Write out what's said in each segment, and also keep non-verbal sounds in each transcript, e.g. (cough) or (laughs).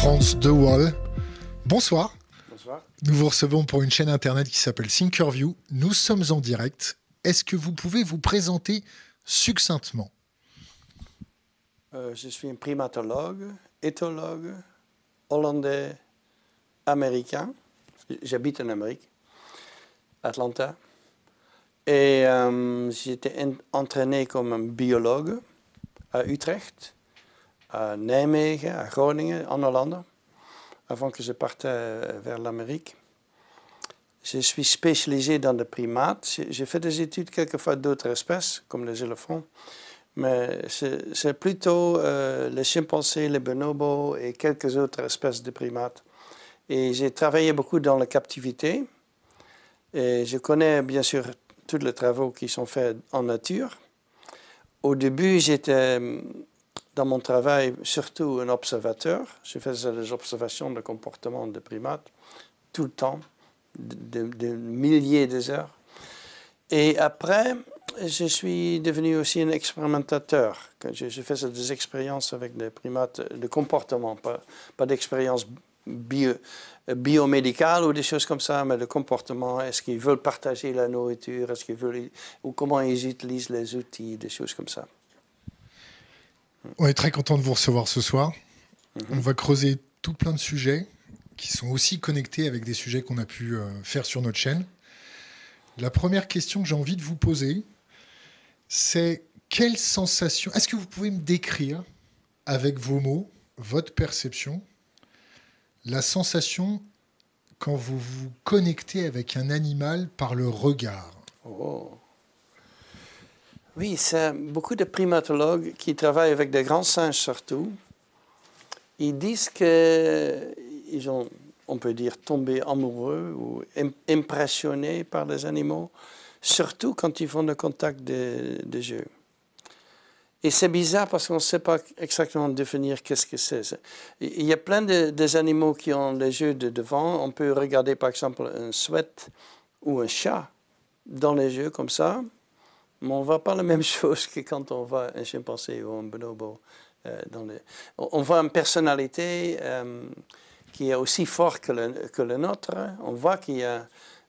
France De Wall. Bonsoir. Bonsoir. Nous vous recevons pour une chaîne internet qui s'appelle Thinkerview. Nous sommes en direct. Est-ce que vous pouvez vous présenter succinctement? Euh, je suis un primatologue, éthologue, hollandais, américain. J'habite en Amérique, Atlanta. Et euh, j'étais en- entraîné comme un biologue à Utrecht, Nijmegen, à Groningen, en Hollande, avant que je parte vers l'Amérique. Je suis spécialisé dans les primates. J'ai fait des études quelquefois d'autres espèces, comme les éléphants. Mais c'est plutôt les chimpanzés, les bonobos et quelques autres espèces de primates. Et j'ai travaillé beaucoup dans la captivité. Et je connais bien sûr tous les travaux qui sont faits en nature. Au début, j'étais dans mon travail surtout un observateur. Je faisais des observations de comportement de primates tout le temps, de, de- de milliers d'heures. Et après, je suis devenu aussi un expérimentateur. Je, faisais des expériences avec des primates de comportement, pas, pas d'expérience bio, biomédicale ou des choses comme ça, mais de comportement. Est-ce qu'ils veulent partager la nourriture? Est-ce qu'ils veulent, ou comment ils utilisent les outils, des choses comme ça. On est très content de vous recevoir ce soir. On va creuser tout plein de sujets qui sont aussi connectés avec des sujets qu'on a pu euh, faire sur notre chaîne. La première question que j'ai envie de vous poser, c'est quelle sensation Est-ce que vous pouvez me décrire avec vos mots, votre perception, la sensation quand vous vous connectez avec un animal par le regard? Oh. Oui, c'est beaucoup de primatologues qui travaillent avec des grands singes surtout. Ils disent que ils ont, on peut dire, tombé amoureux ou im- impressionnés par les animaux, surtout quand ils font le contact de, de jeu. Et c'est bizarre parce qu'on ne sait pas exactement définir qu'est-ce que. C'est- Il y a plein de, des animaux qui ont les yeux de devant. On peut regarder par exemple un sweat ou un chat dans les yeux comme ça, mais on ne voit pas la même (laughs) chose que quand on voit un chimpanzé ou un bonobo. euh, on, voit une personnalité euh, qui est aussi forte que le, nôtre. On voit qu'il y a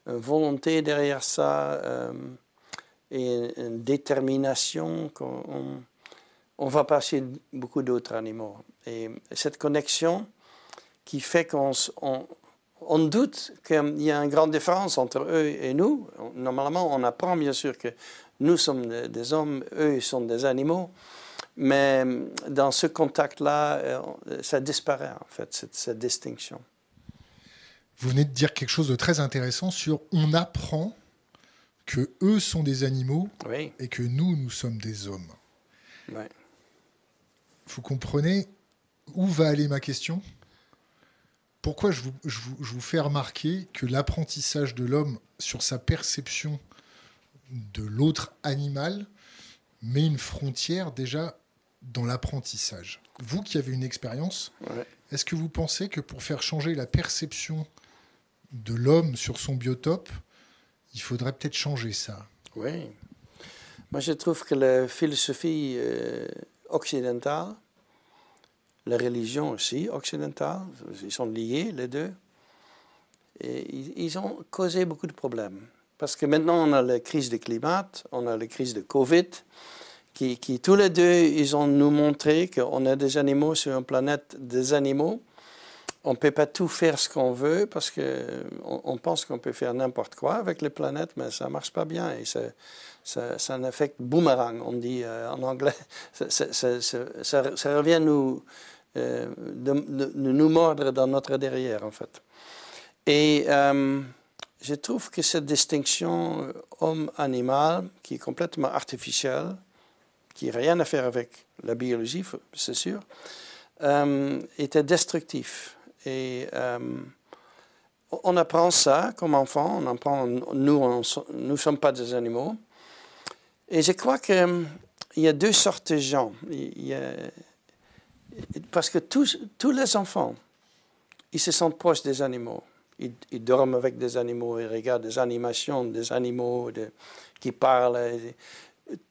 une volonté derrière ça euh, et une, détermination qu'on on ne voit pas chez beaucoup d'autres animaux. Et cette connexion qui fait qu'on doute qu'il y a une grande différence entre eux et nous. Normalement, on apprend bien sûr que nous sommes des- hommes, eux ils sont des animaux. Mais dans ce contact-là, euh, ça disparaît en fait, cette, cette distinction. Vous venez de dire quelque chose de très intéressant sur on apprend que eux sont des animaux Oui, et que nous, nous sommes des hommes. oui. Vous comprenez où va aller ma question? Pourquoi je vous, je vous- je vous fais remarquer que l'apprentissage de l'homme sur sa perception de l'autre animal met une frontière déjà dans l'apprentissage Vous qui avez une expérience, Ouais. est-ce que vous pensez que pour faire changer la perception de l'homme sur son biotope, il faudrait peut-être changer ça? Oui. Moi, je trouve que la philosophie euh, occidentale, la religion aussi occidentale, ils sont liés les deux, et ils ont causé beaucoup de problèmes. Parce que maintenant, on a la crise du climat, on a la crise de Covid, qui, tous les deux, ils ont nous montré qu'on a des animaux sur une planète des animaux. On ne peut pas tout faire ce qu'on veut parce qu'on on pense qu'on peut faire n'importe quoi avec les planètes, mais ça ne marche pas bien et ça, ça, ça un effet boomerang, on dit euh, en anglais. (laughs) Ça, ça- revient nous, euh, nous mordre dans notre derrière, en fait. Et euh, je trouve que cette distinction euh, homme-animal, qui est complètement artificielle, qui n'a rien à faire avec la biologie, c'est sûr, euh, était destructif. Et euh, on apprend ça comme enfant, on apprend, nous, ne sommes pas des animaux. Et je crois qu'il y a deux sortes de gens. Parce que tous, tous les enfants, ils se sentent proches des animaux. Ils, dorment avec des animaux, ils regardent des animations des animaux qui parlent.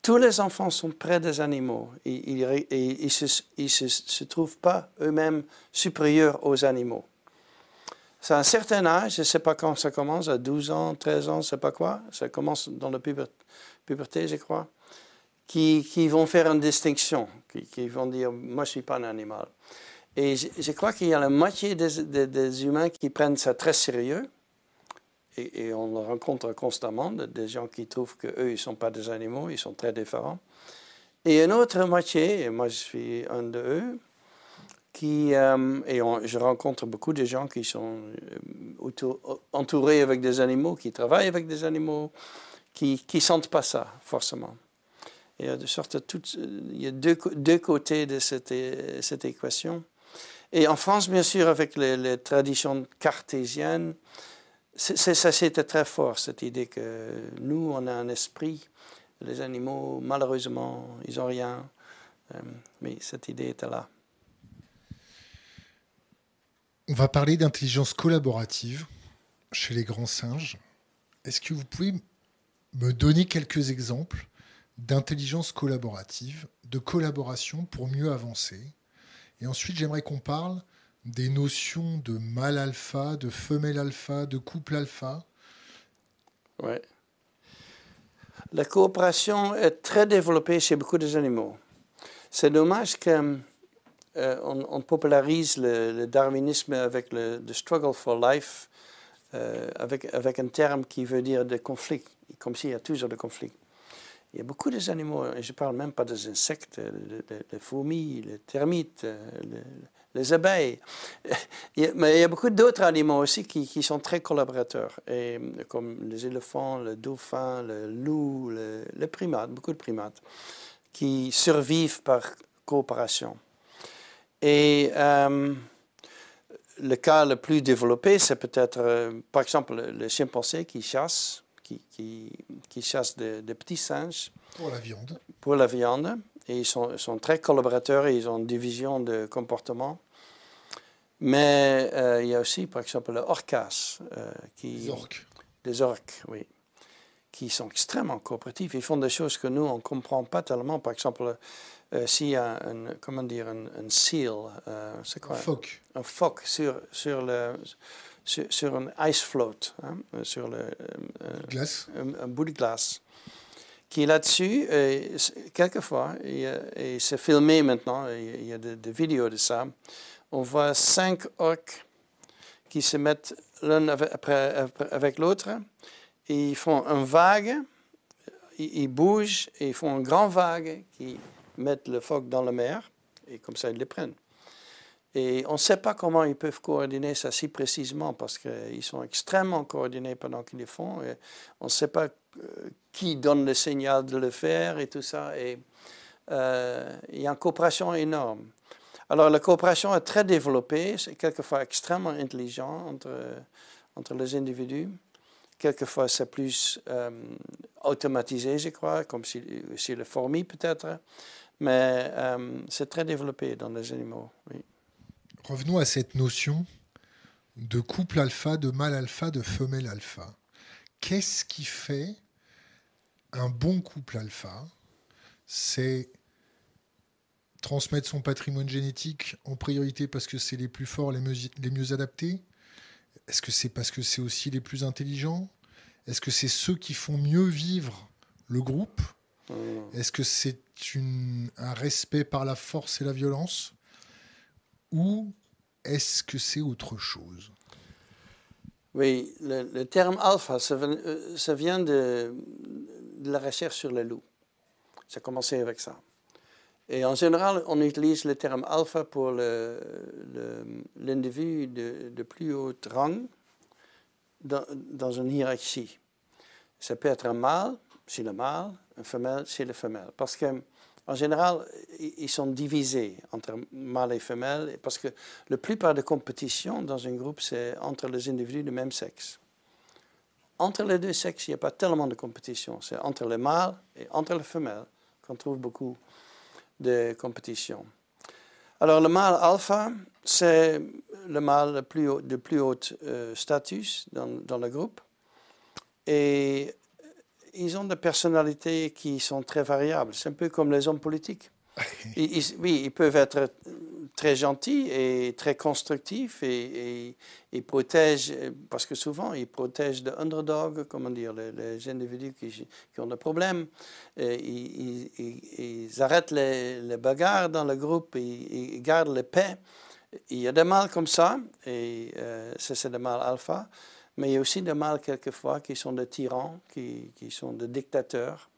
Tous les enfants sont près des animaux ils ne se, trouvent pas eux-mêmes supérieurs aux animaux. C'est un certain âge, je ne sais pas quand ça commence, à 12 ans, 13 ans, je ne sais pas quoi, ça commence dans la puberté, je crois, qui, qui, vont faire une distinction, qui, qui vont dire, moi je ne suis pas un animal. Et je, crois qu'il y a la moitié des, humains qui prennent ça très sérieux, et, on le rencontre constamment, des gens qui trouvent qu'eux, ils ne sont pas des animaux, ils sont très différents. Et une autre moitié, et moi je suis un de eux, qui, euh, et je rencontre beaucoup de gens qui sont euh, entourés avec des animaux, qui travaillent avec des animaux, qui ne sentent pas ça, forcément. A, de sorte il y a deux, deux côtés de cette, cette, équation. Et en France, bien sûr, avec les, traditions cartésiennes, ça c'était très fort, cette idée que nous, on a un esprit, les animaux, malheureusement, ils n'ont rien. Euh, mais cette idée était là. On va parler d'intelligence collaborative chez les grands singes. Est-ce que vous pouvez me donner quelques exemples d'intelligence collaborative, de collaboration pour mieux avancer? Et ensuite, j'aimerais qu'on parle des notions de mâle alpha, de femelle alpha, de couple alpha. Oui. La coopération est très développée chez beaucoup des animaux. C'est dommage que euh, popularise le, darwinisme avec le struggle for life, euh, avec, avec un terme qui veut dire de conflit, comme s'il y a toujours des conflits. Il y a beaucoup d'animaux, et je ne parle même pas des insectes, les, fourmis, les termites, les, abeilles. (laughs) mais il y a beaucoup d'autres animaux aussi qui, sont très collaborateurs, et, comme les éléphants, le dauphin, le loup, les primates, beaucoup de primates, qui survivent par coopération. Et euh, le cas le plus développé, c'est peut-être, euh, par exemple, le, chimpanzé qui chasse, qui, qui, qui chasse des, petits singes. Pour la viande. Pour la viande. Et ils sont, sont très collaborateurs et ils ont une division de comportement. Mais euh, il y a aussi, par exemple, le orcas. qui, des orques. Des orques, oui. Qui sont extrêmement coopératifs. Ils font des choses que nous, on ne comprend pas tellement. Par exemple, euh, s'il y a un, comment dire, un, un seal, euh, c'est quoi? Un phoque. Un phoque sur, sur, le, sur, sur un ice float, hein, sur le, glace. Un, bout de glace, qui est là-dessus. quelquefois, et, c'est filmé maintenant, il y a des, vidéos de ça, on voit cinq orques qui se mettent l'un avec, avec l'autre, et ils font un vague, ils, ils bougent, et ils font un grand vague qui mettent le phoque dans la mer et comme ça ils les prennent. Et on ne sait pas comment ils peuvent coordonner ça si précisément parce qu'ils sont extrêmement coordonnés pendant qu'ils le font. On ne sait pas euh, qui donne le signal de le faire et tout ça. Et euh, il y a une coopération énorme. Alors la coopération est très développée, c'est quelquefois extrêmement intelligent entre, entre les individus. Quelquefois c'est plus euh, automatisé, je crois, comme si, si le fourmi peut-être. Mais c'est très développé dans les animaux. Revenons à cette notion de couple alpha, de mâle alpha, de femelle alpha. Qu'est-ce qui fait un bon couple alpha? C'est transmettre son patrimoine génétique en priorité parce que c'est les plus forts, les mieux, les mieux adaptés? Est-ce que c'est parce que c'est aussi les plus intelligents? Est-ce que c'est ceux qui font mieux vivre le groupe? Mmh. Est-ce que c'est un respect par la force et la violence? Ou est-ce que c'est autre chose? Oui, le, terme alpha, ça, euh, vient de, la recherche sur les loups. Ça a commencé avec ça. Et en général, on utilise le terme alpha pour l'individu de, plus haut rang dans, dans, une hiérarchie. Ça peut être un mâle, c'est le mâle, une femelle, c'est la femelle. Parce que en général, ils sont divisés entre mâles et femelles parce que la plupart des compétitions dans un groupe, c'est entre les individus du même sexe. Entre les deux sexes, il n'y a pas tellement de compétition. C'est entre les mâles et entre les femelles qu'on trouve beaucoup de compétition. Alors, le mâle alpha, c'est le mâle plus de plus haut euh, statut dans, dans le groupe. Et ils ont des personnalités qui sont très variables. C'est un peu comme les hommes politiques. (laughs) oui, ils peuvent être très gentils et très constructifs et, ils protègent, parce que souvent ils protègent les underdogs, comment dire, les, individus qui, ont des problèmes. ils, ils, arrêtent les, les, bagarres dans le groupe, ils, ils gardent la paix. Il y a des mâles comme ça, et euh, c'est des mâles alpha, mais il y a aussi des mâles quelquefois qui sont des tyrans, qui, sont des dictateurs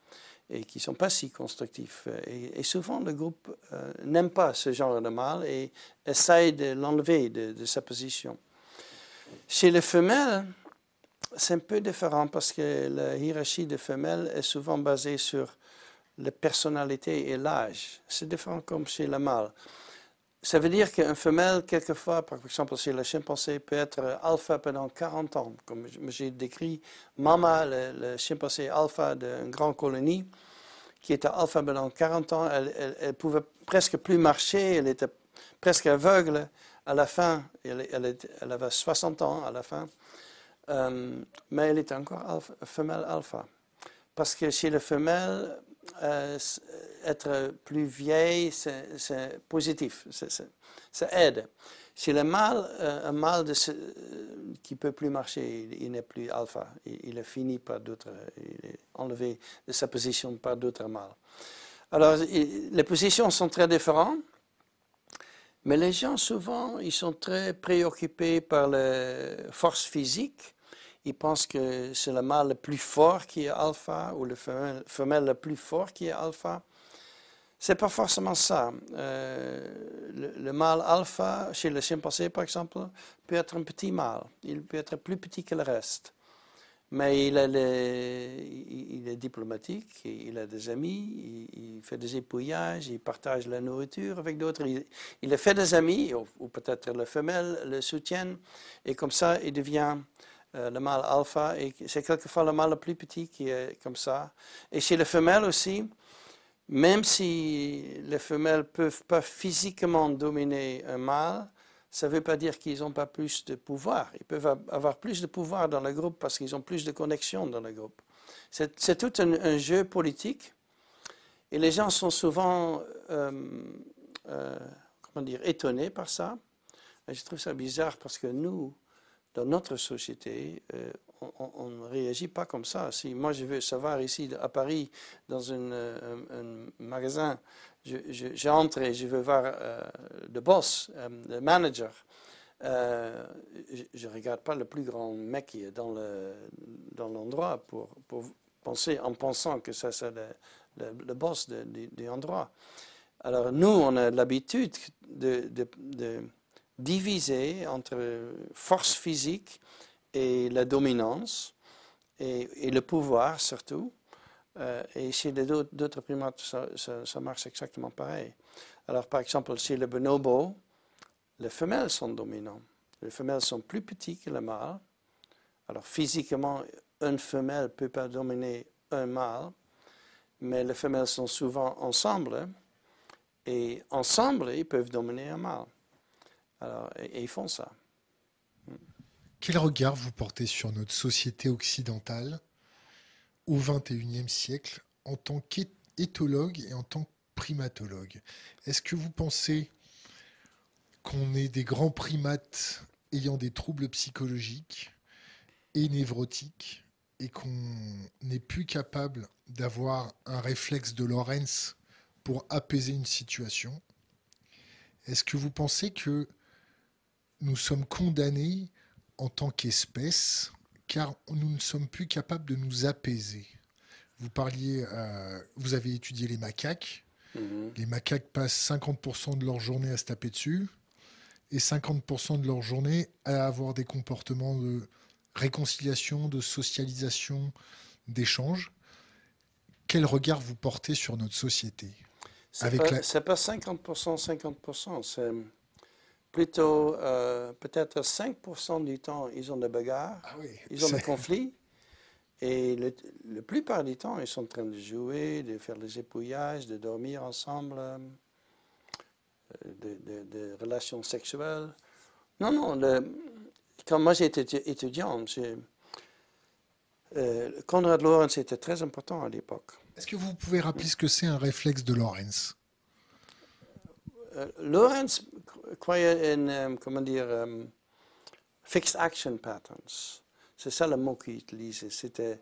et qui ne sont pas si constructifs. Et, souvent, le groupe euh, n'aime pas ce genre de mâle et essaye de l'enlever de, sa position. Chez les femelles, c'est un peu différent parce que la hiérarchie des femelles est souvent basée sur la personnalité et l'âge. C'est différent comme chez le mâle. Ça veut dire qu'un femelle, quelquefois, par exemple, chez le chimpanzé, peut être alpha pendant 40 ans. Comme j'ai décrit, Mama, le, chimpanzé alpha d'une grande colonie, qui était alpha pendant 40 ans, elle, elle, pouvait presque plus marcher, elle était presque aveugle. À la fin, elle, avait 60 ans à la fin, euh, mais elle était encore femelle alpha. Parce que chez les femelles, euh, être plus vieille, c'est positif, ça aide. Chez le mâle, euh, un mâle qui ne peut plus marcher, il, n'est plus alpha, il, est fini par d'autres, il est enlevé de sa position par d'autres mâles. Alors, les positions sont très différentes, mais les gens, souvent, ils sont très préoccupés par la force physique ils pensent que c'est le mâle le plus fort qui est alpha ou le femelle, le plus fort qui est alpha. C'est pas forcément ça. Euh, le, mâle alpha, chez le chimpanzé par exemple, peut être un petit mâle. Il peut être plus petit que le reste. Mais il, il est diplomatique, il a des amis, il, fait des épouillages, il partage la nourriture avec d'autres. Il, a fait des amis, ou, peut-être le femelle le soutient, et comme ça, il devient le mâle alpha, et c'est quelquefois le mâle le plus petit qui est comme ça. Et chez les femelles aussi, même si les femelles peuvent pas physiquement dominer un mâle, ça ne veut pas dire qu'ils n'ont pas plus de pouvoir. Ils peuvent avoir plus de pouvoir dans le groupe parce qu'ils ont plus de connexions dans le groupe. C'est tout un, jeu politique et les gens sont souvent euh, euh, comment dire, étonnés par ça. Je trouve ça bizarre parce que nous, dans notre société, euh, on ne réagit pas comme ça. Si moi je veux savoir ici à Paris, dans euh, un, magasin, j'entre et je veux voir euh, le boss, le manager, je ne regarde pas le plus grand mec qui est dans l'endroit dans pour, pour, penser, en pensant que ça c'est le, le, boss de, de, endroit. Alors nous, on a l'habitude de, de divisé entre force physique et la dominance, et, le pouvoir surtout. Euh, et chez d'autres primates, ça, marche exactement pareil. Alors, par exemple, chez le bonobo, les femelles sont dominantes. Les femelles sont plus petites que le mâle. Alors, physiquement, une femelle ne peut pas dominer un mâle, mais les femelles sont souvent ensemble, et ensemble, ils peuvent dominer un mâle. Alors, et, ils font ça. Quel regard vous portez sur notre société occidentale au XXIe siècle en tant qu'éthologue et en tant que primatologue? Est-ce que vous pensez qu'on est des grands primates ayant des troubles psychologiques et névrotiques et qu'on n'est plus capable d'avoir un réflexe de Lorenz pour apaiser une situation? Est-ce que vous pensez que nous sommes condamnés en tant qu'espèce car nous ne sommes plus capables de nous apaiser. Vous parliez, euh, vous avez étudié les macaques. Mhm. Les macaques passent 50% de leur journée à se taper dessus et 50% de leur journée à avoir des comportements de réconciliation, de socialisation, d'échange. Quel regard vous portez sur notre société? C'est pas, pas 50%, 50%, c'est plutôt euh, peut-être 5% du temps, ils ont des bagarres, ah ils ont des conflits. Et le, la plupart du temps, ils sont en train de jouer, de faire des épouillages, de dormir ensemble, euh, de, relations sexuelles. Non, non, le, quand moi j'étais étudiant, Euh, Konrad Lorenz était très important à l'époque. Est-ce que vous pouvez rappeler ce que c'est un réflexe de Lorenz Lorenz croyait en, euh, comment dire, euh, fixed action patterns. C'est ça le mot qu'il utilisait. C'était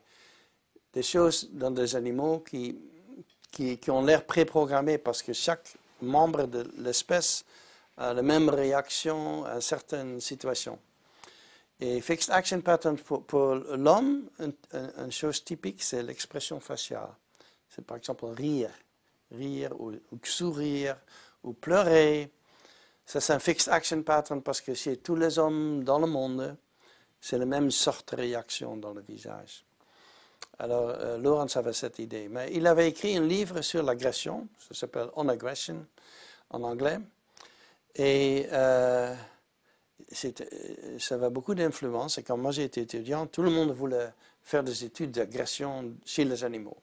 des choses dans des animaux qui, qui, ont l'air préprogrammées parce que chaque membre de l'espèce a la même réaction à certaines situations. Et fixed action patterns pour, l'homme, une chose typique, c'est l'expression faciale. C'est par exemple rire, rire ou, ou sourire ou pleurer. Ça, c'est un fixed action pattern parce que chez tous les hommes dans le monde, c'est la même sorte de réaction dans le visage. Alors, euh, Lawrence avait cette idée. Mais il avait écrit un livre sur l'agression, ça s'appelle On Aggression en anglais. Et euh, euh, ça avait beaucoup d'influence. Et quand moi j'étais étudiant, tout le monde voulait faire des études d'agression chez les animaux.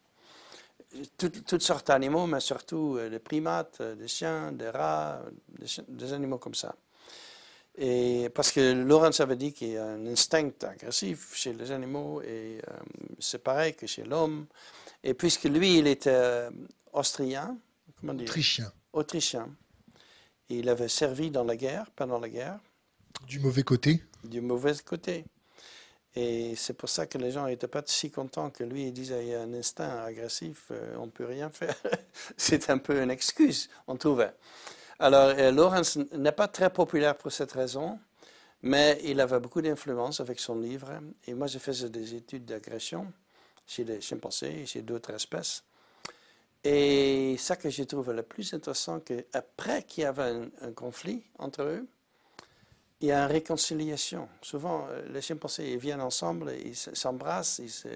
Toutes, toutes sortes d'animaux, mais surtout euh, des primates, euh, des chiens, des rats, des, animaux comme ça. Et parce que Lawrence avait dit qu'il y a un instinct agressif chez les animaux et euh, c'est pareil que chez l'homme. Et puisque lui, il était austrien, comment dire, Autrichien. autrichien, et il avait servi dans la guerre, pendant la guerre, Du mauvais côté du mauvais côté. Et c'est pour ça que les gens n'étaient pas si contents que lui il disait il y a un instinct agressif, euh, on ne peut rien faire. (laughs) c'est un peu une excuse, on trouvait. Alors, euh, Lawrence n'est pas très populaire pour cette raison, mais il avait beaucoup d'influence avec son livre. Et moi, je faisais des études d'agression chez les chimpanzés et chez d'autres espèces. Et ça que j'ai trouvé le plus intéressant, que après qu'il y avait un conflit entre eux, il y a une réconciliation. Souvent, euh, les chimpanzés ils viennent ensemble, ils s'embrassent, ils se,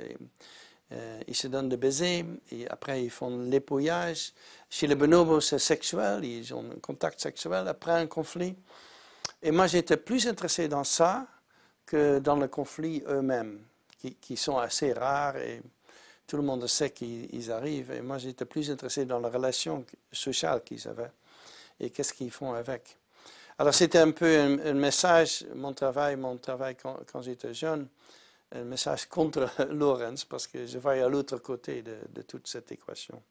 euh, ils se donnent des baisers, et après ils font l'épouillage. Chez les bonobos, c'est sexuel, ils ont un contact sexuel après un conflit. Et moi, j'étais plus intéressé dans ça que dans le conflit eux-mêmes, qui, qui sont assez rares et tout le monde sait qu'ils ils arrivent. Et moi, j'étais plus intéressé dans la relation sociale qu'ils avaient et qu'est-ce qu'ils font avec. Alors, c'était un peu un, un message, mon travail, mon travail quand, quand j'étais jeune, un message contre (laughs) Lorenz, parce que je voyais à l'autre côté de, de toute cette équation.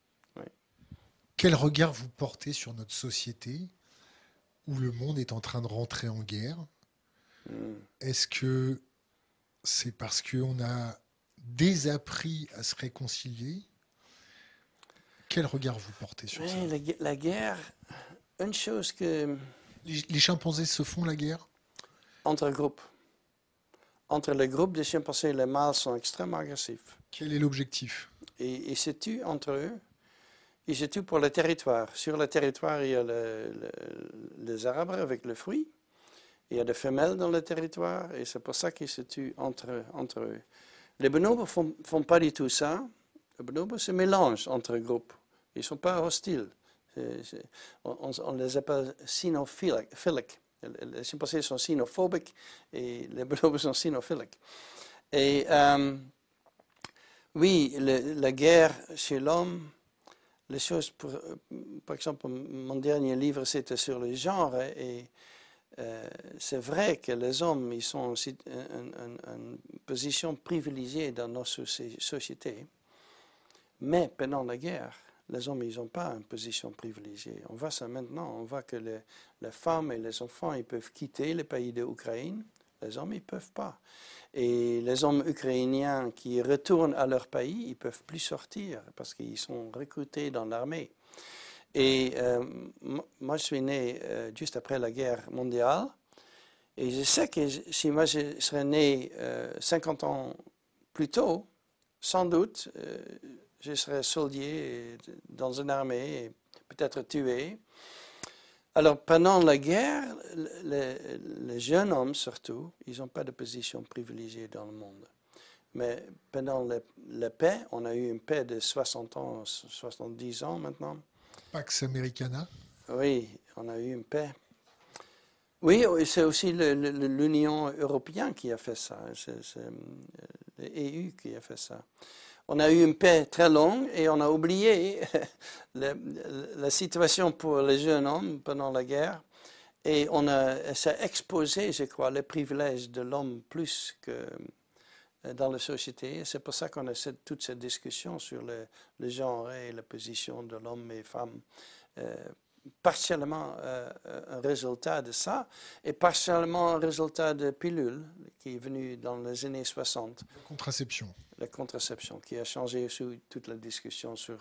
Quel regard vous portez sur notre société où le monde est en train de rentrer en guerre? Hmm. Est-ce que c'est parce qu'on a désappris à se réconcilier? Quel regard vous portez sur ça? la guerre, une chose que les, les chimpanzés se font la guerre entre groupes, entre les groupes de chimpanzés, les mâles sont extrêmement agressifs. Quel est l'objectif? Et ils se tuent entre eux. Ils se tuent pour le territoire. Sur le territoire, il y a le- le- les arbres avec le fruit. Il y a des femelles dans le territoire et c'est pour ça qu'ils se tuent entre, entre eux. Les bonobos ne font, font pas du tout ça. Les bonobos se mélangent entre groupes. Ils ne sont pas hostiles. On, les appelle cynophiliques. philiques. Les- chimpanzés sont cynophobiques et les bonobos sont cynophiliques. Et euh, oui, la guerre chez l'homme, les choses, par exemple, mon dernier livre, c'était sur le genre, et euh, c'est vrai que les hommes, ils sont aussi en position privilégiée dans nos soci- sociétés, mais pendant la guerre, les hommes, ils n'ont pas une position privilégiée. On voit ça maintenant, on voit que les, femmes et les enfants, ils peuvent quitter le pays d'Ukraine, les hommes, ils ne peuvent pas. Et les hommes ukrainiens qui retournent à leur pays, ils ne peuvent plus sortir parce qu'ils sont recrutés dans l'armée. Et euh, mo- moi, je suis né euh, juste après la guerre mondiale. Et je sais que si moi je serais né euh, 50 ans plus tôt, sans doute, euh, je serais soldier dans une armée et peut-être tué. Alors, pendant la guerre, le- le- les jeunes hommes surtout, ils n'ont pas de position privilégiée dans le monde. Mais pendant la paix, on a eu une paix de 60 ans, 70 ans maintenant. Pax Americana Oui, on a eu une paix. Oui, c'est aussi l'Union européenne qui a fait ça. C'est c'est, euh, l'EU qui a fait ça. On a eu une paix très longue et on a oublié (laughs) la, situation pour les jeunes hommes pendant la guerre. Et on a, ça a exposé, je crois, les privilèges de l'homme plus que euh, dans la société. C'est pour ça qu'on a cette, toute cette discussion sur le, le, genre et la position de l'homme et femme. Euh, partiellement euh, un résultat de ça et partiellement un résultat de pilule qui est venu dans les années 60. La contraception. La contraception qui a changé aussi toute la discussion sur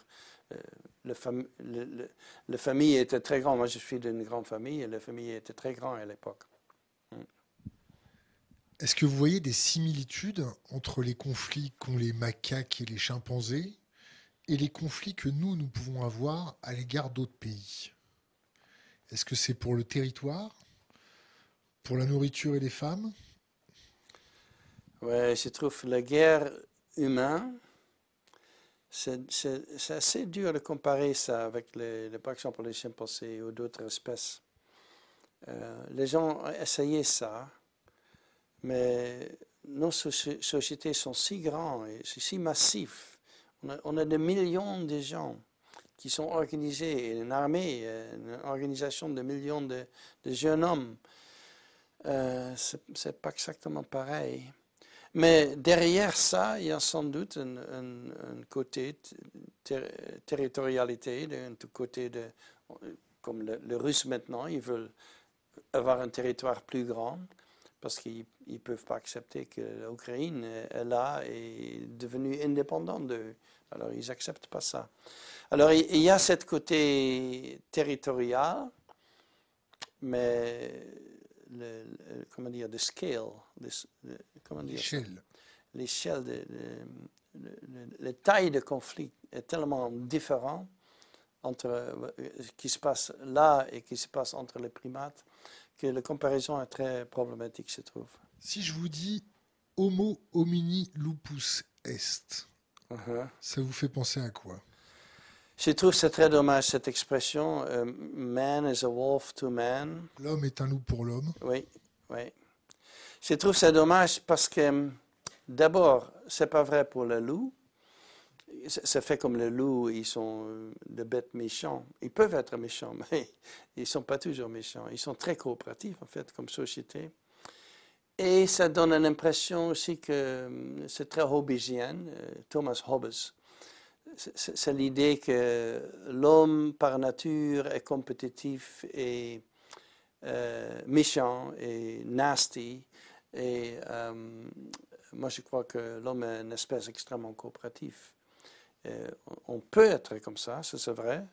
euh, le, fam le, le, famille était très grande. Moi, je suis d'une grande famille et la famille était très grande à l'époque. Est-ce que vous voyez des similitudes entre les conflits qu'ont les macaques et les chimpanzés et les conflits que nous, nous pouvons avoir à l'égard d'autres pays? Est-ce que c'est pour le territoire Pour la nourriture et les femmes? Oui, je trouve la guerre humaine, c'est assez dur de comparer ça avec, les, les, par exemple, les chimpanzés ou d'autres espèces. Euh, les gens ont essayé ça mais nos sociétés sont si grandes et si massives. On a, on a, des millions de gens qui sont organisés, une armée, une organisation de millions de, jeunes hommes. Euh, c'est pas exactement pareil. Mais derrière ça, il y a sans doute un, côté ter territorialité, un côté de, comme le, le Russe maintenant, ils veulent avoir un territoire plus grand parce qu'ils ne peuvent pas accepter que l'Ukraine est là et devenue indépendante d'eux. Alors, ils n'acceptent pas ça. Alors, il y a ce côté territorial, mais le, le, comment dire, the scale, l'échelle, l'échelle, de, la taille de conflit est tellement différente entre ce qui se passe là et ce qui se passe entre les primates que la comparaison est très problématique, je trouve. Si je vous dis Homo homini lupus est, uh -huh. ça vous fait penser à quoi? Je trouve c'est très dommage cette expression uh, man is a wolf to man. L'homme est un loup pour l'homme. Oui, oui. Je trouve c'est dommage parce que d'abord, c'est pas vrai pour le loup ça fait comme le loup, ils sont euh, de bêtes méchants. Ils peuvent être méchants, (laughs) mais ils ne sont pas toujours méchants. Ils sont très coopératifs, en fait, comme société. Et ça donne l'impression aussi que euh, c'est très hobbesien, euh, Thomas Hobbes. C'est l'idée que l'homme, par nature, est compétitif et euh, méchant et nasty. Et euh, moi, je crois que l'homme est une espèce extrêmement coopérative. On peut être comme ça, c'est vrai.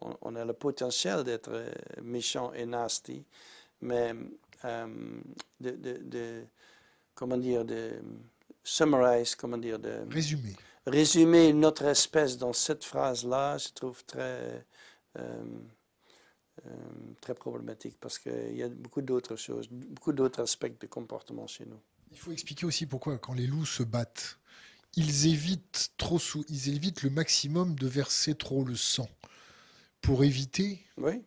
On, on, a le potentiel d'être euh, méchant et nasty, mais de, de, de, comment dire, de summarize, comment dire, de résumer. résumer notre espèce dans cette phrase-là, je trouve très, euh, euh, très problématique parce qu'il y a beaucoup d'autres choses, beaucoup d'autres aspects de comportement chez nous. Il faut expliquer aussi pourquoi, quand les loups se battent, ils évitent, trop sous, ils évitent le maximum de verser trop le sang pour éviter oui.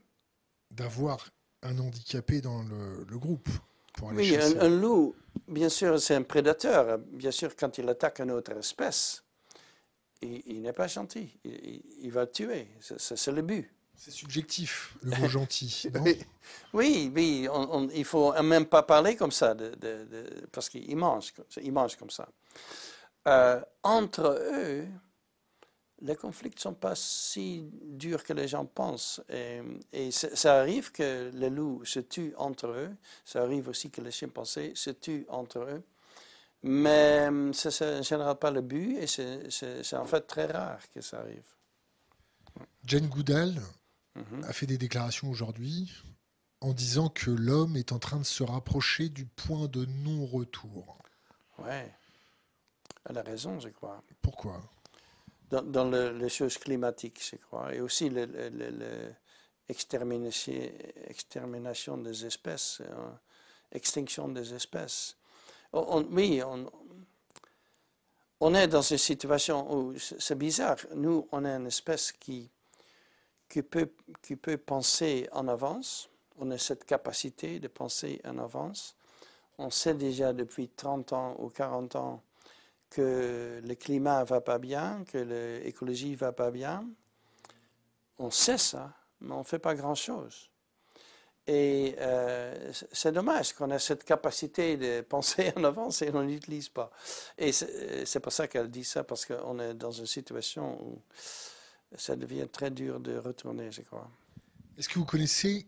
d'avoir un handicapé dans le, le groupe. Pour aller oui, un, un, loup, bien sûr, c'est un prédateur. Bien sûr, quand il attaque une autre espèce, il, il n'est pas gentil. Il, il, il va le tuer. C'est le but. C'est subjectif, le (laughs) mot gentil. Non oui, oui on, on, il ne faut même pas parler comme ça, de, de, de, parce qu'il mange, il mange comme ça. Euh, entre eux, les conflits ne sont pas si durs que les gens pensent. Et, et ça arrive que les loups se tuent entre eux. Ça arrive aussi que les chimpanzés se tuent entre eux. Mais ce n'est en général pas le but et c'est en fait très rare que ça arrive. Jane Goodall mm -hmm. a fait des déclarations aujourd'hui en disant que l'homme est en train de se rapprocher du point de non-retour. Ouais. Elle a raison, je crois. Pourquoi? Dans, dans le, les choses climatiques, je crois. Et aussi l'extermination des espèces, euh, extinction des espèces. Oui, on, est dans une situation où c'est bizarre. Nous, on est une espèce qui peut penser en avance. On a cette capacité de penser en avance. On sait déjà depuis 30 ans ou 40 ans que le climat va pas bien, que l'écologie va pas bien. On sait ça, mais on ne fait pas grand-chose. Et euh, c'est dommage qu'on a cette capacité de (laughs) penser en avance et on n'utilise pas. Et c'est pour ça qu'elle dit ça, parce qu'on est dans une situation où ça devient très dur de retourner, je crois. Est-ce que vous connaissez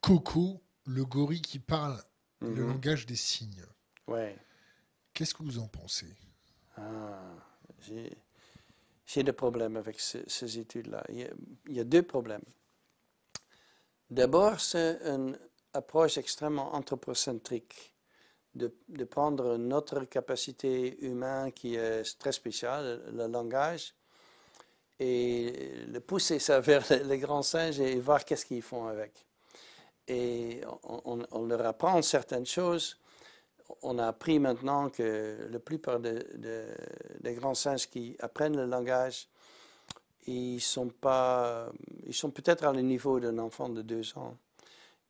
Coco, le gorille qui parle le Mhm. langage des signes? Ouais. Qu'est-ce que vous en pensez? Ah, j'ai- des problèmes avec ce- ces études-là. Il, y a- deux problèmes. D'abord, c'est une approche extrêmement anthropocentrique de, prendre notre capacité humaine qui est très spéciale, le, langage, et le pousser ça vers les, grands singes et voir qu'est-ce qu'ils font avec. Et on leur apprend certaines choses on a appris maintenant que la plupart de- de- des grands singes qui apprennent le langage, ils sont pas, ils sont peut-être à le niveau d'un enfant de deux ans.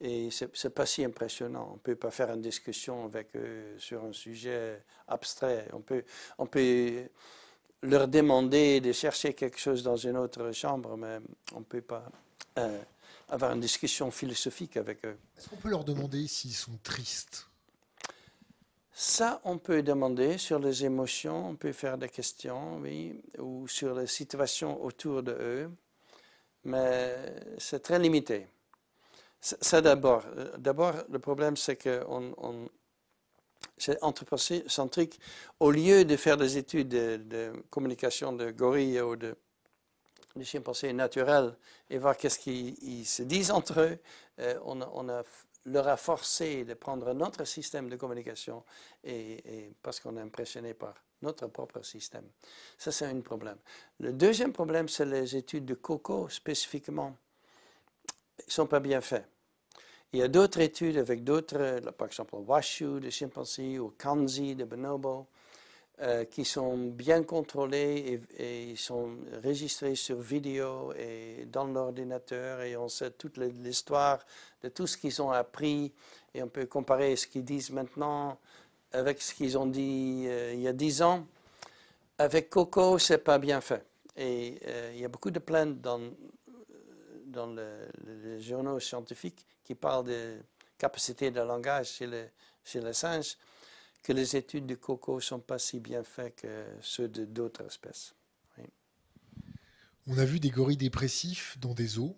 Et c'est c'est pas si impressionnant. On peut pas faire une discussion avec eux sur un sujet abstrait. On peut, on peut leur demander de chercher quelque chose dans une autre chambre, mais on peut pas euh, avoir une discussion philosophique avec eux. Est-ce qu'on peut leur demander s'ils sont tristes? Ça, on peut demander sur les émotions, on peut faire des questions, oui, ou sur les situations autour de eux, mais c'est très limité. Ça, d'abord. Euh, D'abord, le problème, c'est que on, c'est anthropocentrique. Au lieu de faire des études de, communication de gorilles ou de, de chimpanzés naturels et voir qu'est-ce qu'ils ils se disent entre eux, euh, on, a- leur a forcé de prendre notre système de communication et, parce qu'on est impressionné par notre propre système. Ça, c'est un problème. Le deuxième problème, c'est les études de coco spécifiquement. Ils ne sont pas bien faits. Il y a d'autres études avec d'autres, par exemple Washu de chimpanzés ou Kanzi de bonobo, euh, qui sont bien contrôlés et, ils sont enregistrés sur vidéo et dans l'ordinateur et on sait toute le- l'histoire de tout ce qu'ils ont appris et on peut comparer ce qu'ils disent maintenant avec ce qu'ils ont dit euh, il y a dix ans. Avec Coco, c'est pas bien fait. Et euh, il y a beaucoup de plaintes dans, dans le- le- les journaux scientifiques qui parlent de capacité de langage chez les, chez les singes, que les études de Coco ne sont pas si bien faites que ceux de d'autres espèces. On a vu des gorilles dépressifs dans des zoos,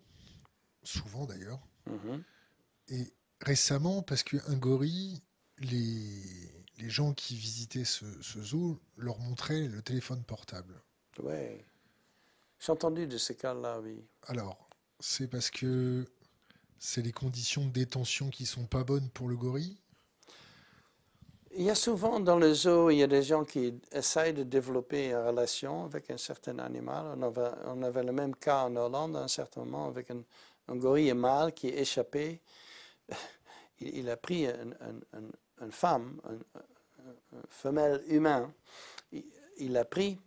souvent d'ailleurs. Mhm. Et récemment, parce qu'un gorille, les, les gens qui visitaient ce, ce zoo leur montraient le téléphone portable. Oui. J'ai entendu de ce cas-là, oui. Alors, c'est parce que c'est les conditions de détention qui sont pas bonnes pour le gorille Il y a souvent dans le zoo, il y a des gens qui essayent de développer une relation avec un certain animal. On avait, le même cas en Hollande à un certain moment avec un, gorille mâle qui est échappé. (laughs) Il, a pris un- un- un- une femme, un- un- une femelle humaine. Il, l'a pris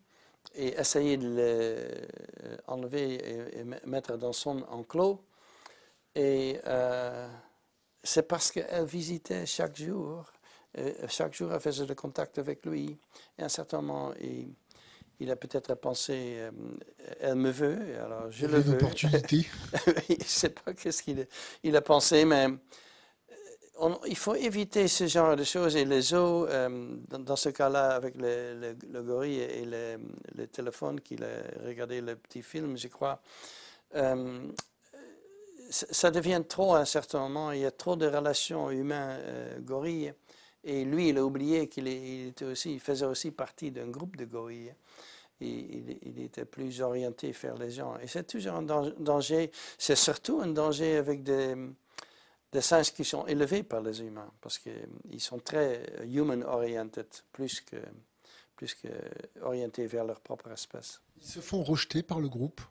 et essayé de l'enlever et, et me- mettre dans son enclos. Et euh, c'est parce qu'elle visitait chaque jour. Euh, chaque jour, elle faisait le contact avec lui. Et à un certain moment, il, il a peut-être pensé, euh, elle me veut, alors je Il le veux. opportunité. (laughs) je ne sais pas qu'est-ce qu'il a, il a pensé, mais euh, on- il faut éviter ce genre de choses. Et les euh, dans, dans ce cas-là, avec le, le- le gorille et le, le téléphone qu'il a regardé le petit film, je crois, euh, ça devient trop à un certain moment. Il y a trop de relations humains-gorilles. Et lui, il a oublié qu'il était aussi, il faisait aussi partie d'un groupe de. Et il, il était plus orienté vers les gens. Et c'est toujours un dan- danger. C'est surtout un danger avec des, des singes qui sont élevés par les humains, parce qu'ils sont très human-oriented, plus que, plus que orientés vers leur propre espèce. Ils se font rejeter par le groupe?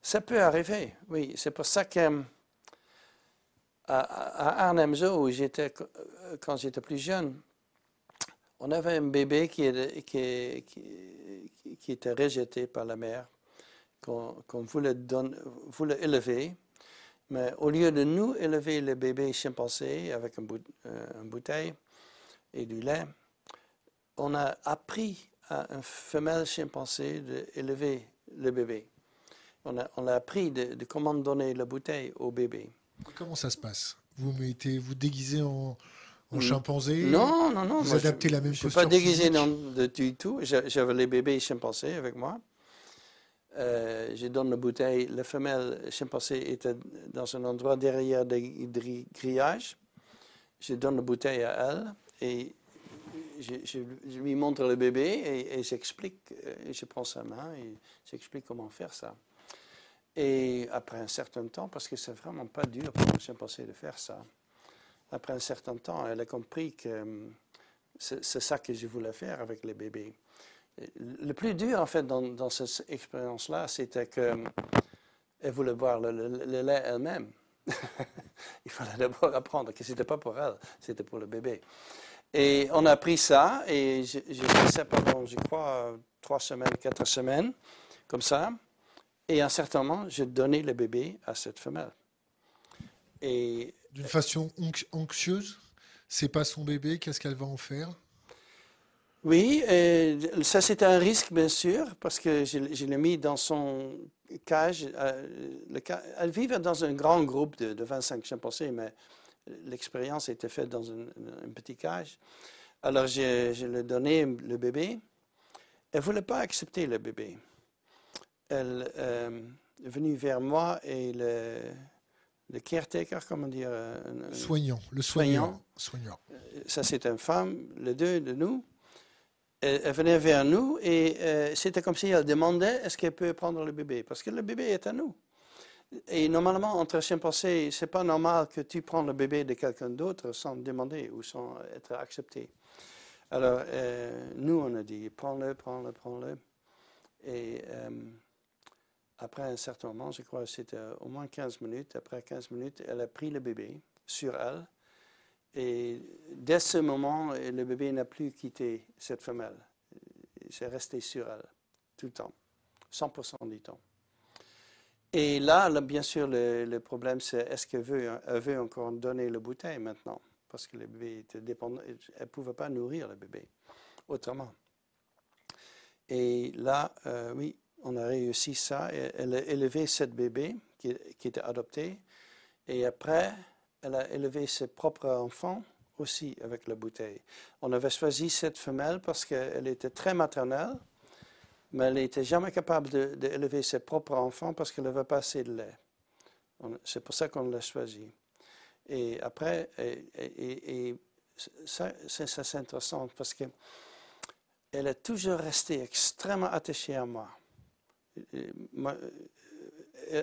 Ça peut arriver, oui. C'est pour ça que à, Arnhem Zoo, où j'étais euh, quand j'étais plus jeune, on avait un bébé qui, était rejeté par la mère, qu'on voulait, élever. Mais au lieu de nous élever le bébé chimpanzé avec euh, une bouteille et du lait, on a appris à un femelle chimpanzé d'élever le bébé. On a, appris de comment donner la bouteille au bébé. Comment ça se passe? Vous mettez, vous déguisez en, en chimpanzé? Non, non, non. Vous adaptez je, la même Je ne suis posture pas déguisé non, de, du tout. J'a- J'avais les bébés chimpansés avec moi. Euh, je donne la bouteille. La femelle chimpansé était dans un endroit derrière des gri- grillages. Je donne la bouteille à elle et je, je- je lui montre le bébé et, et j'explique. euh, Je prends sa main et j'explique comment faire ça. Et après un certain temps, parce que c'est vraiment pas dur pour un chimpansé de faire ça, après un certain temps, elle a compris que euh, c'est ça que je voulais faire avec les bébés. Le plus dur, en fait, dans, cette expérience-là, c'était qu'elle voulait boire le, lait elle-même. (laughs) Il fallait d'abord apprendre que ce n'était pas pour elle, c'était pour le bébé. Et on a appris ça, et j'ai fait ça pendant, je crois, trois semaines, quatre semaines, comme ça. Et à un certain moment, j'ai donné le bébé à cette femelle. Et D'une façon anx- anxieuse C'est pas son bébé, qu'est-ce qu'elle va en faire? Oui, et ça c'était un risque bien sûr, parce que je, je l'ai mis dans son cage. euh, le elle vivait dans un grand groupe de, de 25 chimpansés, mais l'expérience était faite dans une, une petite cage. Alors je, je lui ai donné le bébé. Elle ne voulait pas accepter le bébé. Elle euh, est venue vers moi et le, le caretaker, comment dire euh, un- un- Soignant, le Soignant. soignant. Soignant. ça c'est une femme, les deux de nous. Elle, elle venait vers nous et euh, c'était comme si elle demandait est-ce qu'elle peut prendre le bébé, parce que le bébé est à nous. Et normalement, entre chimpansés, c'est pas normal que tu prends le bébé de quelqu'un d'autre sans demander ou sans être accepté. Alors, euh, nous, on a dit prends-le, prends-le, prends-le. Et euh, après un certain moment, je crois que c'était au moins 15 minutes, après 15 minutes, elle a pris le bébé sur elle. Et dès ce moment, le bébé n'a plus quitté cette femelle. Il s'est resté sur elle tout le temps, 100% du temps. Et là, bien sûr, le, le problème, c'est est-ce qu'elle veut, elle veut encore donner la bouteille maintenant? Parce que le bébé était dépendant. Elle ne pouvait pas nourrir le bébé autrement. Et là, euh, oui, on a réussi ça. Elle a élevé cette bébé qui, qui était adopté. Et après, elle a élevé ses propres enfants aussi avec la bouteille. On avait choisi cette femelle parce qu'elle était très maternelle, mais elle n'était jamais capable d'élever ses propres enfants parce qu'elle n'avait pas assez de lait. C'est pour ça qu'on l'a choisie. Et après, et, ça, c'est intéressant parce que elle est toujours restée extrêmement attachée à moi. Et moi,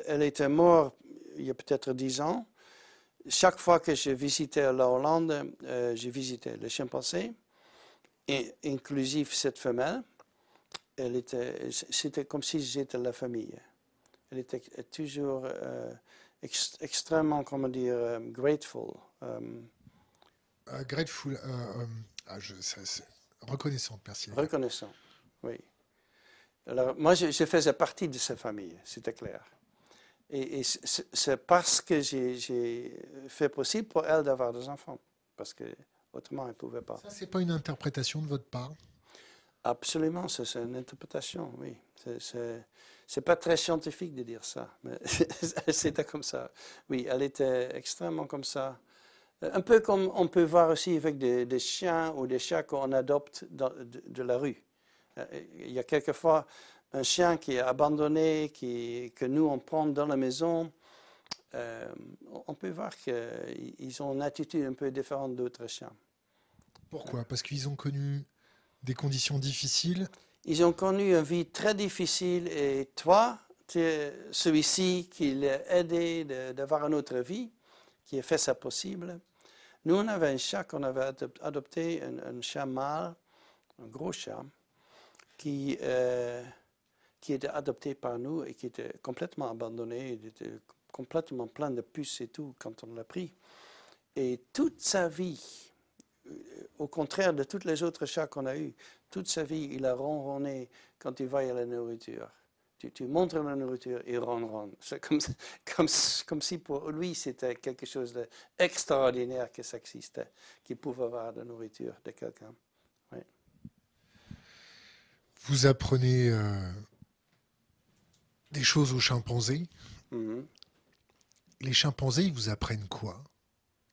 Elle était morte il y a peut-être dix ans chaque fois que je visitais la Hollande, euh, je visitais les chimpanzés, et inclusif cette femelle. Elle était, c'était comme si j'étais la famille. Elle était toujours euh, ex- extrêmement, comment dire, euh, grateful. euh, Euh, grateful, euh, euh, ah, je, ça, c'est- reconnaissante, merci. reconnaissant, oui. Alors, moi, je, je faisais partie de sa famille, c'était clair. Et, et c'est parce que j'ai fait possible pour elle d'avoir des enfants, parce que autrement, elle ne pouvait pas. Ça, c'est pas une interprétation de votre part? Absolument, c'est une interprétation, oui. C'est- pas très scientifique de dire ça, mais (laughs) c'était comme ça. Oui, elle était extrêmement comme ça. Euh, Un peu comme on peut voir aussi avec des, des chiens ou des chats qu'on adopte dans- de, de la rue. Euh, Il y a quelquefois un chien qui est abandonné, qui, que nous on prend dans la maison. Euh, on peut voir qu'ils ont une attitude un peu différente d'autres chiens. Pourquoi? Parce qu'ils ont connu des conditions difficiles? Ils ont connu une vie très difficile et toi, celui-ci qui l'a aidé d'avoir une autre vie, qui a fait ça possible. Nous, on avait un chat qu'on avait adop- adopté, un, un chat mâle, un gros chat, qui, euh, qui était adopté par nous et qui était complètement abandonné, il était complètement plein de puces et tout quand on l'a pris. Et toute sa vie, euh, au contraire de tous les autres chats qu'on a eus, toute sa vie, il a ronronné quand il voyait la nourriture. Tu, tu montres la nourriture, il ronronne. C'est comme, comme, comme si pour lui, c'était quelque chose d'extraordinaire que ça existait, qu'il pouvait avoir de la nourriture de quelqu'un. Vous apprenez euh, des choses aux chimpanzés. Mhm. les chimpanzés, ils vous apprennent quoi?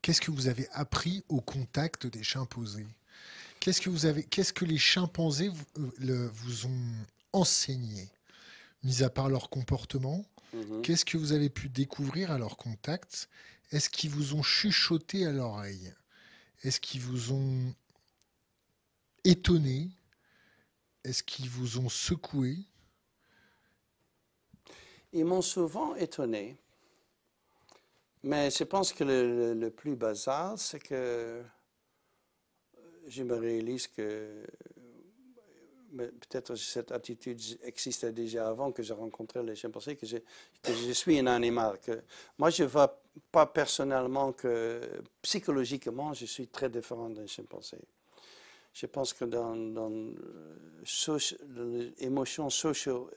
Qu'est-ce que vous avez appris au contact des chimpanzés? Qu'est-ce que vous avez, qu'est-ce que les chimpanzés vous, euh, vous ont enseigné, mis à part leur comportement Mhm. Qu'est-ce que vous avez pu découvrir à leur contact? Est-ce qu'ils vous ont chuchoté à l'oreille? Est-ce qu'ils vous ont étonné? Est-ce qu'ils vous ont secoué? Ils m'ont souvent étonné. Mais je pense que le, plus basal, c'est que je me réalise que peut-être cette attitude existait déjà avant que j'ai rencontré les chimpanzés, que je, que je suis un animal. Que moi, je ne vois pas personnellement que psychologiquement, je suis très différent d'un chimpanzé. Je pense que dans, l'émotion socio,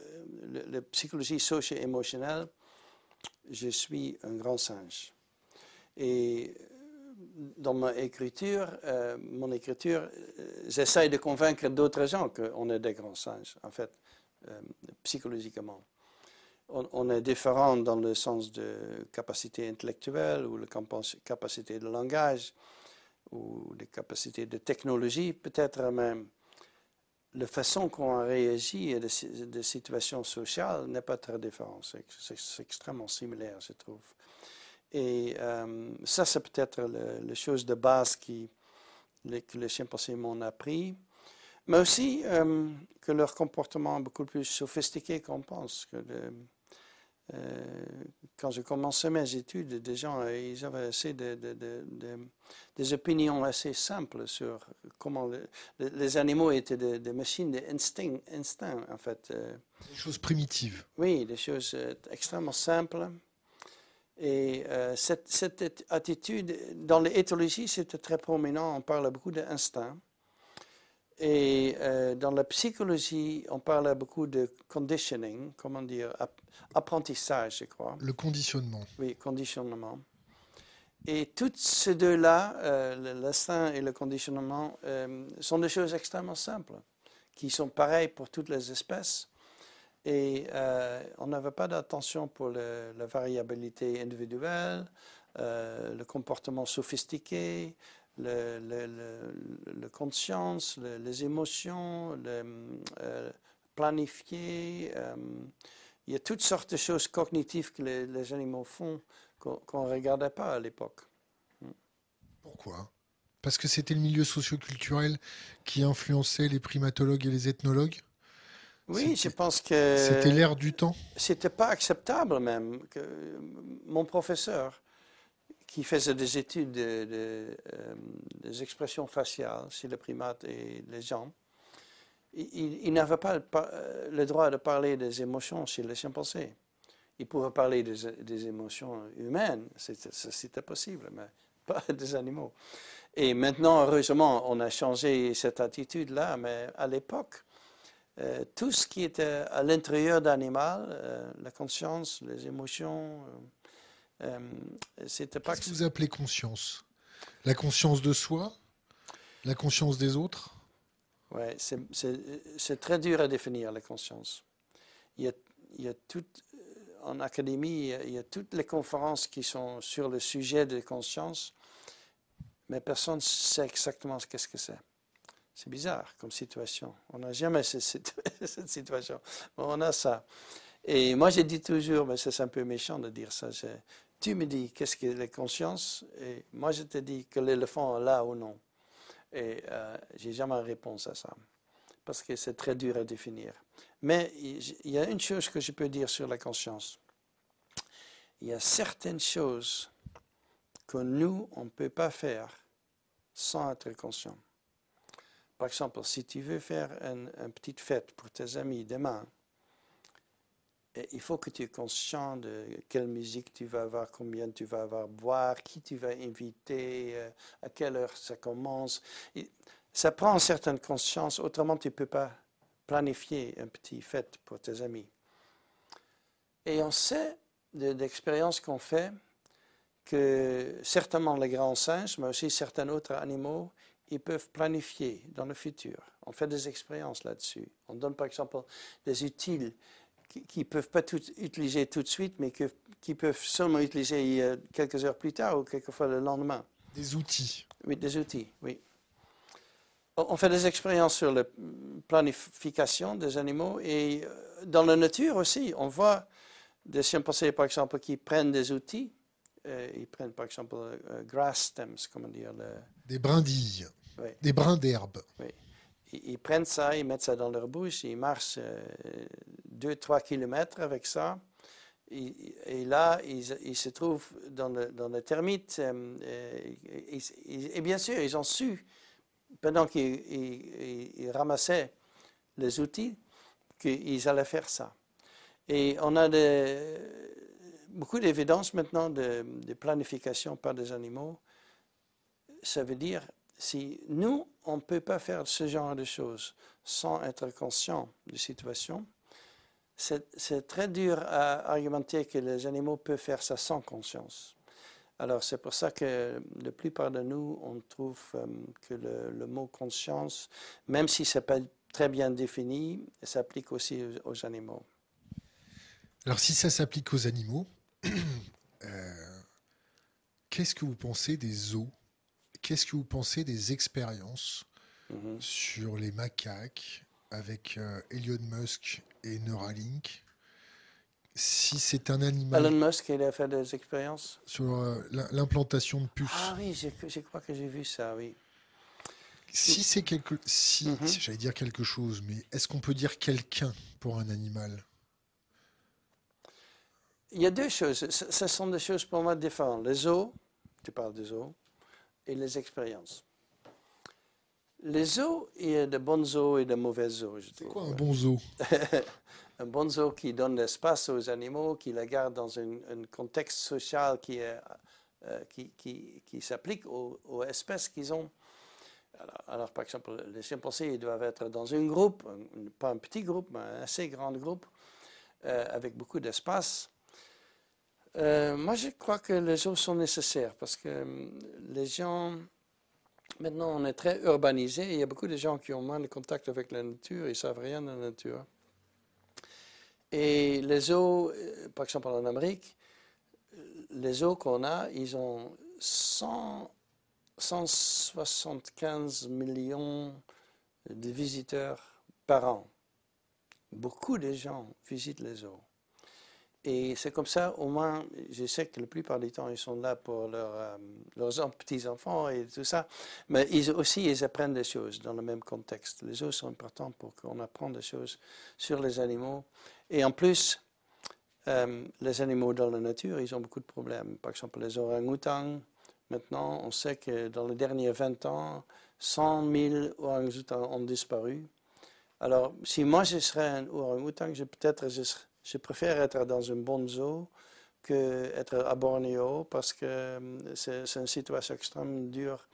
la psychologie socio-émotionnelle, je suis un grand singe. Et euh, dans ma écriture, euh, mon écriture, euh, j'essaie de convaincre d'autres gens qu'on est des grands singes, en fait, psychologiquement. On, est différent dans le sens de capacité intellectuelle ou la capacité de langage ou des capacités de technologie, peut-être même. La façon qu'on réagit à des, si- des situations sociales n'est pas très différente. C'est extrêmement similaire, je trouve. Et euh, ça, c'est peut-être la chose de base qui, les- que les chimpanzés m'ont appris. Mais aussi euh, que leur comportement est beaucoup plus sophistiqué qu'on pense. Quand je commençais mes études, des gens euh, ils avaient assez de, de- de- de- des opinions assez simples sur comment le- le- les animaux étaient des, des machines d'instinct, instinct, en fait. euh. Des choses primitives. Oui, des choses euh, extrêmement simples. Et euh, cette, cette attitude, dans l'éthologie, c'était très prominent. On parle beaucoup d'instinct. Et euh, dans la psychologie, on parle beaucoup de conditioning, comment dire, apprentissage, je crois. Le conditionnement. Oui, conditionnement. Et tous ces deux-là, euh, l'instinct et le conditionnement, euh, sont des choses extrêmement simples, qui sont pareilles pour toutes les espèces. Et euh, on n'avait pas d'attention pour le- la variabilité individuelle, euh, le comportement sophistiqué, le, le- le- le conscience, le- les émotions, le planifier. Il y a toutes sortes de choses cognitives que les, les animaux font qu'on ne regardait pas à l'époque. Pourquoi? Parce que c'était le milieu socioculturel qui influençait les primatologues et les ethnologues? Oui, je pense que C'était l'ère du temps? c'était pas acceptable même. Que mon professeur, qui faisait des études de- de, euh, des expressions faciales chez les primates et les gens, il, il- n'avait pas le, euh, le droit de parler des émotions chez les chimpanzés. Il pouvait parler des, des émotions humaines, c'était c'était possible, mais (laughs) pas des animaux. Et maintenant, heureusement, on a changé cette attitude-là, mais à l'époque, euh, tout ce qui était à l'intérieur d'animal, euh, la conscience, les émotions, euh, euh, c'était pas Qu'est-ce que vous appelez conscience? La conscience de soi? La conscience des autres? Ouais, c'est- très dur à définir la conscience. Il y a, il y a tout, en académie, il y, a, toutes les conférences qui sont sur le sujet de conscience, mais personne ne sait exactement ce qu'est-ce que c'est. C'est bizarre comme situation. On n'a jamais ce- cette, (laughs) cette situation. On a ça. Et moi, je dis toujours, mais c'est un peu méchant de dire ça. Tu me dis qu'est-ce que la conscience, et moi, je te dis que l'éléphant est là ou non. Et euh, j'ai jamais réponse à ça, parce que c'est très dur à définir. Mais il y a une chose que je peux dire sur la conscience. Il y a certaines choses que nous, on ne peut pas faire sans être conscient. Par exemple, si tu veux faire une, une petite fête pour tes amis demain, il faut que tu es conscient de quelle musique tu vas avoir, combien tu vas avoir boire, qui tu vas inviter, euh, à quelle heure ça commence. Ça prend une certaine conscience, autrement tu ne peux pas planifier une petite fête pour tes amis. Et on sait de- qu'on fait que certainement les grands singes, mais aussi certains autres animaux, ils peuvent planifier dans le futur. On fait des expériences là-dessus. On donne par exemple des utiles qui ne peuvent pas tout utiliser tout de suite, mais que, qui peuvent seulement utiliser euh, quelques heures plus tard ou quelquefois le lendemain. Des outils. Oui, des outils, oui. On fait des expériences sur la planification des animaux et euh, dans la nature aussi, on voit des chimpansés, par exemple, qui prennent des outils. Euh, ils prennent, par exemple, grass stems, comment dire. Le... Des brindilles. Des brins d'herbe. Oui ils, prennent ça, ils mettent ça dans leur bouche, ils marchent 2-3 euh, kilomètres avec ça. Et, là, ils, se trouvent dans le, dans le termite. Euh, et, bien sûr, ils ont su, pendant qu'ils ramassaient les outils, qu'ils allaient faire ça. Et on a beaucoup d'évidence maintenant de, de, planification par des animaux. Ça veut dire si nous, on ne peut pas faire ce genre de choses sans être conscient de la situation, c'est très dur à argumenter que les animaux peuvent faire ça sans conscience. Alors c'est pour ça que la plupart de nous, on trouve euh, que le, mot conscience, même si ce n'est pas très bien défini, s'applique aussi aux, animaux. Alors si ça s'applique aux animaux, (clears throat) euh, qu'est-ce que vous pensez des zoos Qu'est-ce que vous pensez des expériences mhm. sur les macaques avec euh, Elon Musk et Neuralink? Si c'est un animal. Elon Musk, il a fait des expériences? Sur euh, l'implantation de puces. Ah oui, je, crois que j'ai vu ça, oui. Si c'est quelque. Si, mhm. j'allais dire quelque chose, mais est-ce qu'on peut dire quelqu'un pour un animal? Il y a deux choses. Ce sont des choses pour moi différentes. Les os, tu parles des os, et les expériences. Les zoos, il y a de bons zoos et de mauvais zoos. C'est quoi un bon zoo? (laughs) Un bon zoo qui donne l'espace aux animaux, qui les garde dans un, contexte social qui, est, euh, qui, qui, qui s'applique aux, espèces qu'ils ont. Alors, par exemple, les chimpanzés ils doivent être dans un groupe, pas un petit groupe, mais un assez grand groupe, euh, avec beaucoup d'espace. Euh, moi, je crois que les zoos sont nécessaires parce que euh, les gens, maintenant, on est très urbanisé. Il y a beaucoup de gens qui ont moins de contact avec la nature, ils ne savent rien de la nature. Et les zoos, euh, par exemple en Amérique, les zoos qu'on a, ils ont 175 millions de visiteurs par an. Beaucoup de gens visitent les zoos. Et c'est comme ça, au moins, je sais que la plupart du temps, ils sont là pour euh, leurs petits-enfants et tout ça, mais ils aussi, ils apprennent des choses dans le même contexte. Les zoos sont importants pour qu'on apprenne des choses sur les animaux. Et en plus, euh, les animaux dans la nature, ils ont beaucoup de problèmes. Par exemple, les orang-outans, maintenant, on sait que dans les derniers 20 ans, 100 000 orang-outans ont disparu. Alors, si moi je serais un orang-outan, peut-être je serais je préfère être dans un bon zoo qu'être à Bornéo parce que euh, c'est une situation extrêmement dure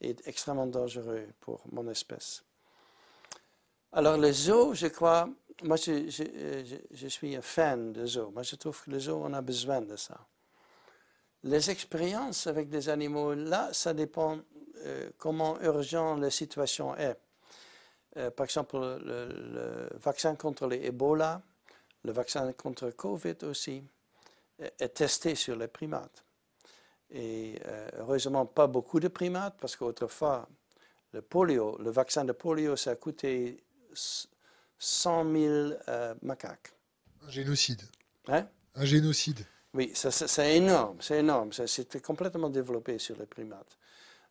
et extrêmement dangereuse pour mon espèce. Alors les zoos, je crois, moi je, suis un fan de zoos. Moi je trouve que les zoos, on a besoin de ça. Les expériences avec des animaux, là, ça dépend euh, comment urgent la situation est. Euh, par exemple, le, le vaccin contre l'Ebola, le vaccin contre Covid aussi est testé sur les primates. Et euh, heureusement, pas beaucoup de primates, parce qu'autrefois, le polio, le vaccin de polio, ça a coûté 100 000 euh, macaques. Un génocide. Hein? Un génocide. Oui, c'est énorme, c'est énorme. C'était complètement développé sur les primates.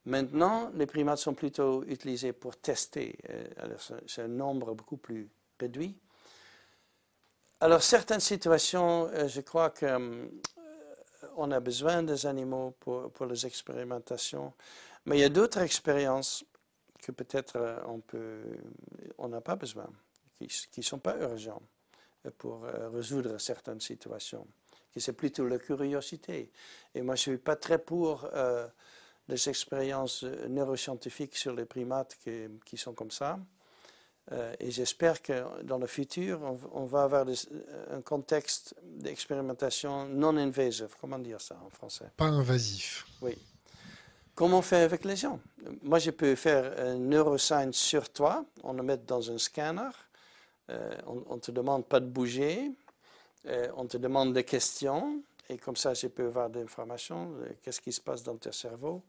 Maintenant, les primates sont plutôt utilisés pour tester. Euh, c'est un nombre beaucoup plus réduit. Alors, certaines situations, euh, je crois qu'on euh, a besoin des animaux pour, les expérimentations, mais il y a d'autres expériences que peut-être euh, on on n'a pas besoin, qui ne sont pas urgentes pour résoudre certaines situations, qui c'est plutôt la curiosité. Et moi, je ne suis pas très pour les expériences neuroscientifiques sur les primates qui sont comme ça. Euh, et j'espère que dans le futur, on, va avoir un contexte d'expérimentation non invasive. Comment dire ça en français? Pas invasif. Oui. Comme on fait avec les gens? Moi, je peux faire un neuroscience sur toi, on le met dans un scanner, euh, on ne te demande pas de bouger, Euh, on te demande des questions et comme ça, je peux avoir des informations. euh, Qu'est-ce qui se passe dans ton cerveau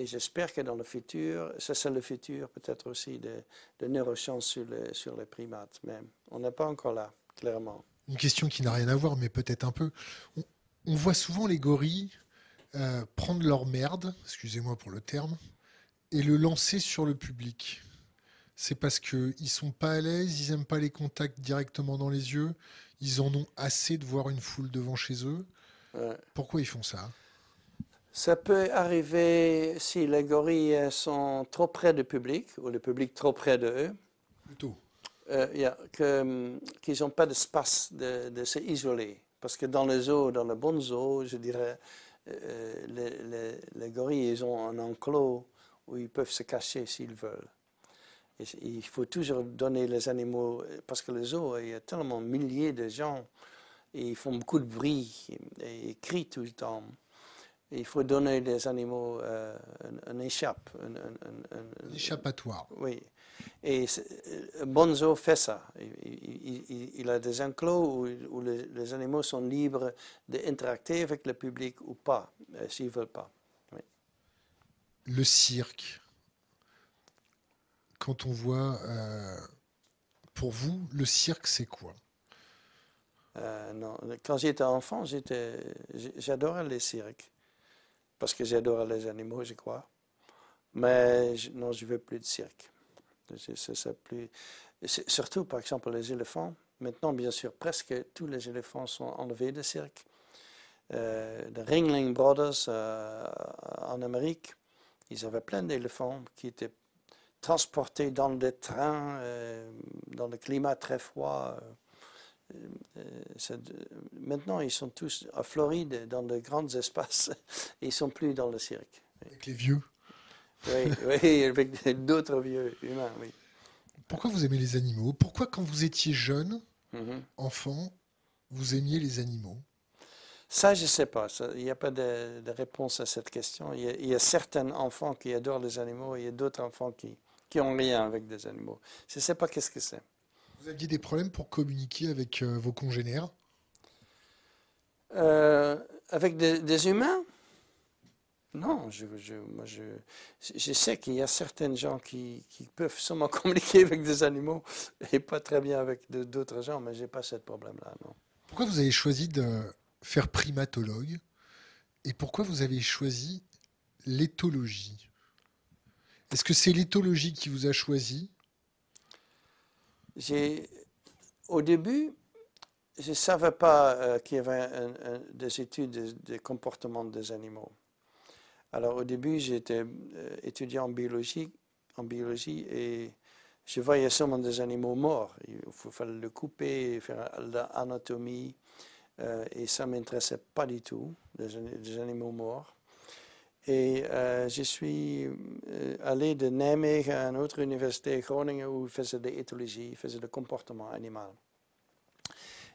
Et j'espère que dans le futur, ça c'est le futur peut-être aussi de, de neurosciences sur les, sur les primates. Mais on n'est pas encore là, clairement. Une question qui n'a rien à voir, mais peut-être un peu. On, on voit souvent les gorilles euh, prendre leur merde, excusez-moi pour le terme, et le lancer sur le public. C'est parce qu'ils sont pas à l'aise, ils aiment pas les contacts directement dans les yeux, ils en ont assez de voir une foule devant chez eux. Ouais. Pourquoi ils font ça? Ça peut arriver si les gorilles euh, sont trop près du public ou le public trop près d'eux. Plutôt. euh, yeah, hum, qu'ils n'ont pas d'espace de, de se isoler. Parce que dans les zoos, dans le bon zoo, je dirais, euh, les, les- les gorilles, ils ont un enclos où ils peuvent se cacher s'ils veulent. Et il faut toujours donner les animaux, parce que le zoo, il y a tellement de milliers de gens, et ils font beaucoup de bruit, et ils crient tout le temps. Et il faut donner des animaux euh, un, un échappe, un- un- un- un- L'échappatoire. oui. Et euh, Bonzo fait ça. Il, il- il- il a des enclos où, où les, les animaux sont libres d'interacter avec le public ou pas, euh, s'ils ne veulent pas. Le cirque. Quand on voit, euh, pour vous, le cirque, c'est quoi? Non. Quand j'étais enfant, j'adorais les cirques. Parce que j'adorais les animaux, je crois. Mais je- non, je veux plus de cirque. C'est- plus... Surtout, par exemple, les éléphants. Maintenant, bien sûr, presque tous les éléphants sont enlevés de cirque. Euh, les Ringling Brothers euh, en Amérique, ils avaient plein d'éléphants qui étaient transportés dans des trains, euh, dans le climat très froid. euh, euh, c'est de- maintenant, ils sont tous à Floride, dans de grands espaces. (laughs) Ils ne sont plus dans le cirque. Avec les vieux. Oui, oui (laughs) avec d'autres vieux humains, oui. Pourquoi vous aimez les animaux? Pourquoi, quand vous étiez jeune, Mhm. enfant, vous aimiez les animaux? Ça, je ne sais pas. Il n'y a pas de, de réponse à cette question. Il y, a, il y a certains enfants qui adorent les animaux et il y a d'autres enfants qui n'ont rien avec des animaux. Je ne sais pas qu'est-ce que c'est. Vous aviez des problèmes pour communiquer avec euh, vos congénères? Euh, avec des, des humains? Non, je, je, moi je, je sais qu'il y a certains gens qui, qui peuvent seulement (laughs) communiquer avec des animaux et pas très bien avec d'autres gens, mais je n'ai pas ce problème-là, non. Pourquoi vous avez choisi de faire primatologue et pourquoi vous avez choisi l'éthologie? Est-ce que c'est l'éthologie qui vous a choisi? Au début, je ne savais pas euh, qu'il y avait des études des comportements des animaux. Alors au début, j'étais euh, étudiant en biologie, en biologie et je voyais seulement des animaux morts. Il fallait le couper, faire l'anatomie euh, et ça ne m'intéressait pas du tout, des animaux morts. Et euh, je suis euh, allé de Nijmegen à une autre université, Groningen, où ils faisaient des éthologies, ils faisaient le comportement animal.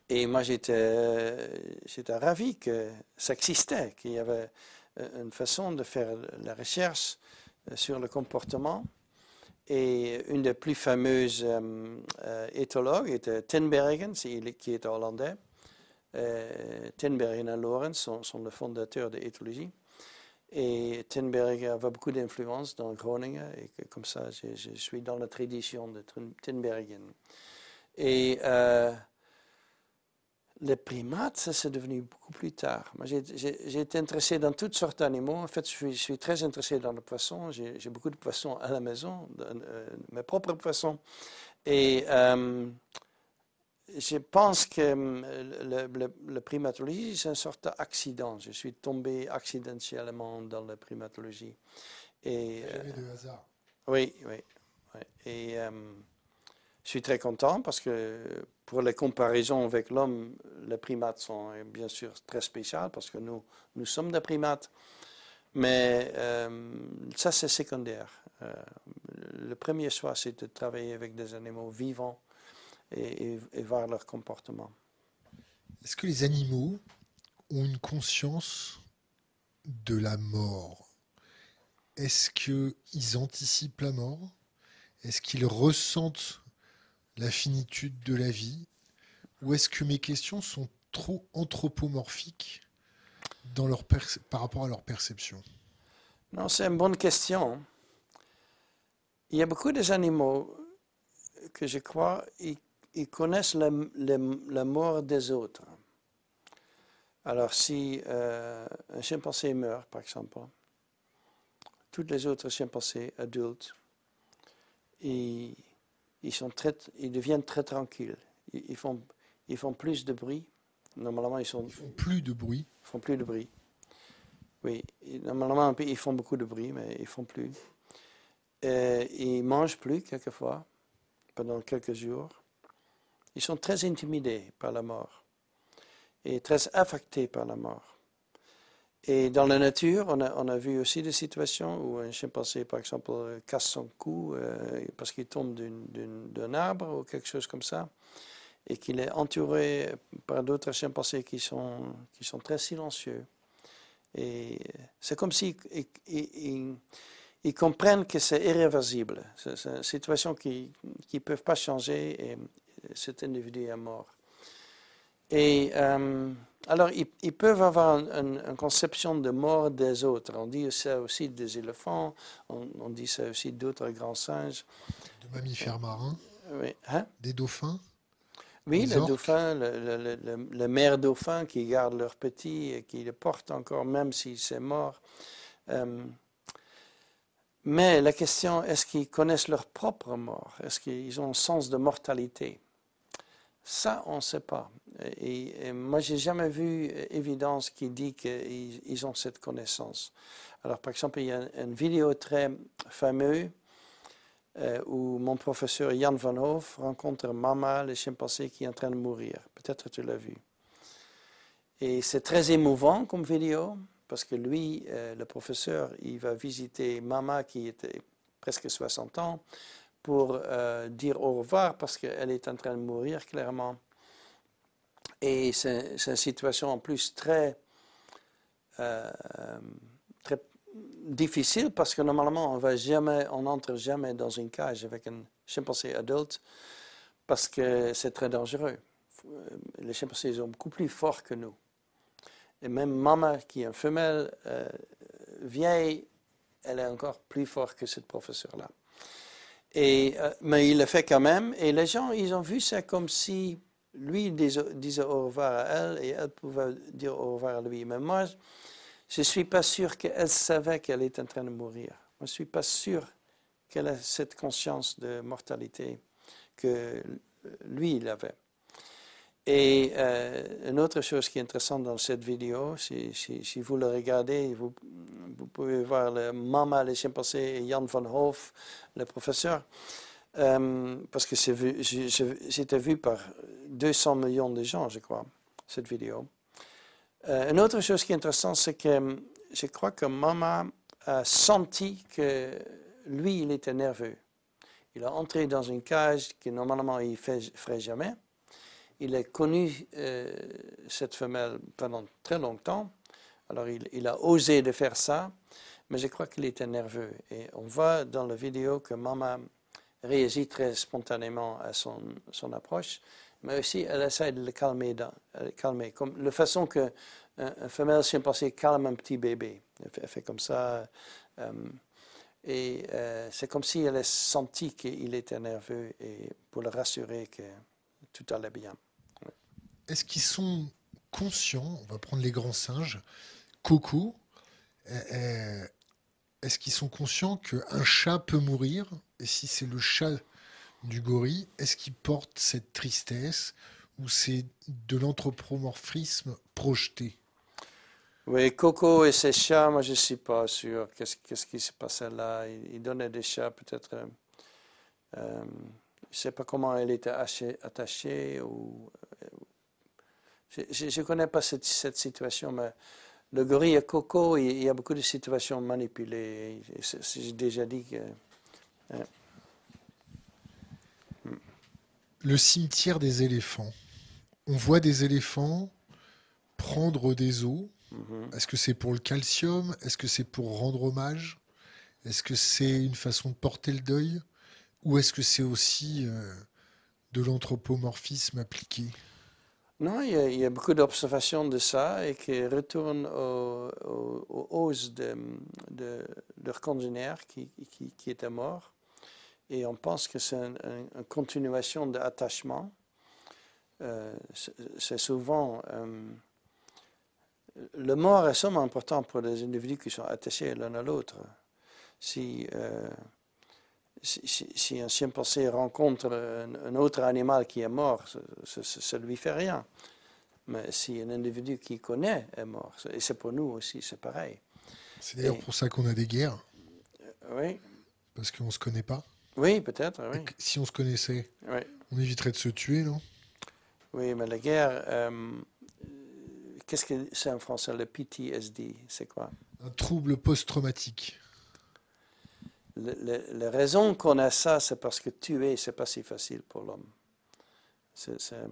Et moi, j'étais euh, j'étais ravi que ça existait, qu'il y avait une façon de faire la recherche sur le comportement. Et une des plus fameuses éthologues était il qui est hollandais. Euh, Tinbergen et Lorenz sont, sont les fondateurs de l'éthologie. Et Tinbergen avait beaucoup d'influence dans Groningen, et comme ça, je, suis dans la tradition de Tin- Tinbergen. Et euh, les primates, ça c'est devenu beaucoup plus tard. J'ai- été intéressé dans toutes sortes d'animaux. En fait, je suis, très intéressé dans le poisson. J'ai beaucoup de poissons à la maison, euh, mes propres poissons. Euh, je pense que euh, le, le- le primatologie, c'est une sorte d'accident. Je suis tombé accidentellement dans la primatologie. Et, euh, de hasard. oui, oui. oui. Et euh, je suis très content parce que pour les comparaisons avec l'homme, les primates sont euh, bien sûr très spéciales parce que nous, nous sommes des primates. Mais euh, ça, c'est secondaire. Le premier choix, c'est de travailler avec des animaux vivants et, et- et voir leur comportement. Est-ce que les animaux ont une conscience de la mort? Est-ce qu'ils anticipent la mort? Est-ce qu'ils ressentent la finitude de la vie? Ou est-ce que mes questions sont trop anthropomorphiques dans leur par rapport à leur perception? Non, c'est une bonne question. Il y a beaucoup d'animaux que je crois, ils, connaissent la, mort des autres. Alors si euh, un chimpanzé meurt, par exemple, tous les autres chimpanzés adultes, ils, ils, sont très, ils deviennent très tranquilles. Ils, font, ils font plus de bruit. Normalement, ils, sont, ils font plus de bruit. Ils font plus de bruit. Oui, normalement, ils font beaucoup de bruit, mais ils font plus. Euh, ils mangent plus quelquefois, pendant quelques jours. Ils sont très intimidés par la mort et très affectés par la mort. Et dans la nature, on a, vu aussi des situations où un chimpanzé, par exemple, casse son cou euh, parce qu'il tombe d'un arbre ou quelque chose comme ça, et qu'il est entouré par d'autres chimpanzés qui sont, qui sont très silencieux. Et c'est comme s'ils ils, comprennent que c'est irréversible. C'est une situation qui ne peuvent pas changer cet individu est mort. Et euh, alors, ils, peuvent avoir une, conception de mort des autres. On dit ça aussi des éléphants, on, dit ça aussi d'autres grands singes. De mammifères marins Oui. Hein? Des dauphins Oui, les dauphins, le, le, mère dauphin qui garde leurs petits et qui les porte encore même si c'est mort. Euh, mais la question, est-ce qu'ils connaissent leur propre mort? Est-ce qu'ils ont un sens de mortalité? Ça, on ne sait pas. Et, moi, je n'ai jamais vu évidence qui dit qu'ils ont cette connaissance. Alors, par exemple, il y a une vidéo très fameuse euh, où mon professeur Jan Van Hoof rencontre Mama, le chimpanzé qui est en train de mourir. Peut-être tu l'as vu. Et c'est très émouvant comme vidéo, parce que lui, euh, le professeur, il va visiter Mama qui était presque 60 ans pour euh, dire au revoir parce qu'elle est en train de mourir clairement. Et c'est une situation en plus très, euh, très difficile parce que normalement on va jamais, on n'entre jamais dans une cage avec un chimpanzé adulte parce que c'est très dangereux. Les chimpanzés sont beaucoup plus forts que nous. Et même maman qui est une femelle euh, vieille, elle est encore plus forte que cette professeure-là. Euh, mais il le fait quand même. Et les gens, ils ont vu ça comme si lui disait, au revoir à elle et elle pouvait dire au revoir à lui. Mais moi, je ne suis pas sûr qu'elle savait qu'elle était en train de mourir. je ne suis pas sûr qu'elle a cette conscience de mortalité que lui, il avait. Et euh, une autre chose qui est intéressante dans cette vidéo, si, vous le regardez, vous, pouvez voir le Mama, les chimpanzés et Jan van Hoof, le professeur, euh, parce que c'était vu par 200 millions de gens, je crois, cette vidéo. Euh, une autre chose qui est intéressante, c'est que je crois que Mama a senti que lui, il était nerveux. Il a entré dans une cage que normalement il ne ferait jamais il a connu euh, cette femelle pendant très longtemps. Alors il, a osé de faire ça, mais je crois qu'il était nerveux. Et on voit dans la vidéo que maman réagit très spontanément à son, approche, mais aussi elle essaie de le calmer, calmer comme la façon que un, femelle chimpanzé calme un petit bébé. Elle fait, comme ça. Euh, et euh, c'est comme si elle a senti qu'il était nerveux et pour le rassurer que tout allait bien est-ce qu'ils sont conscients, on va prendre les grands singes, Coco, euh, euh, est-ce qu'ils sont conscients qu'un chat peut mourir Et si c'est le chat du gorille, est-ce qu'il porte cette tristesse ou c'est de l'anthropomorphisme projeté? Oui, Coco et ses chats, moi je ne suis pas sûr. Qu'est-ce, qui se passait là? Il, donnait des chats peut-être. Euh, je ne sais pas comment elle était attachée ou je ne connais pas cette, situation, mais le gorille à coco, il, y a beaucoup de situations manipulées. J'ai déjà dit que. Hein. Le cimetière des éléphants. On voit des éléphants prendre des os. Mhm. Est-ce que c'est pour le calcium? Est-ce que c'est pour rendre hommage? Est-ce que c'est une façon de porter le deuil? Ou est-ce que c'est aussi euh, de l'anthropomorphisme appliqué? Non, il y a, beaucoup d'observations de ça et qui retournent aux, aux- os de, de leurs congénères qui, qui, qui étaient morts. Et on pense que c'est un- un- une continuation d'attachement. Euh, c'est souvent. euh, le mort est seulement important pour les individus qui sont attachés l'un à l'autre. Si, euh, si, si- si un chimpanzé rencontre un, un autre animal qui est mort, ça ne lui fait rien. Mais si un individu qui connaît est mort, et c'est pour nous aussi, c'est pareil. C'est d'ailleurs pour ça qu'on a des guerres, Oui, parce qu'on se connaît pas. oui peut-être, oui. Si on se connaissait, oui. on éviterait de se tuer, non? Oui, mais la guerre, euh, qu'est-ce que c'est en français, le PTSD, c'est quoi? Un trouble post-traumatique. La raison qu'on a ça, c'est parce que tuer, c'est pas si facile pour l'homme. Euh,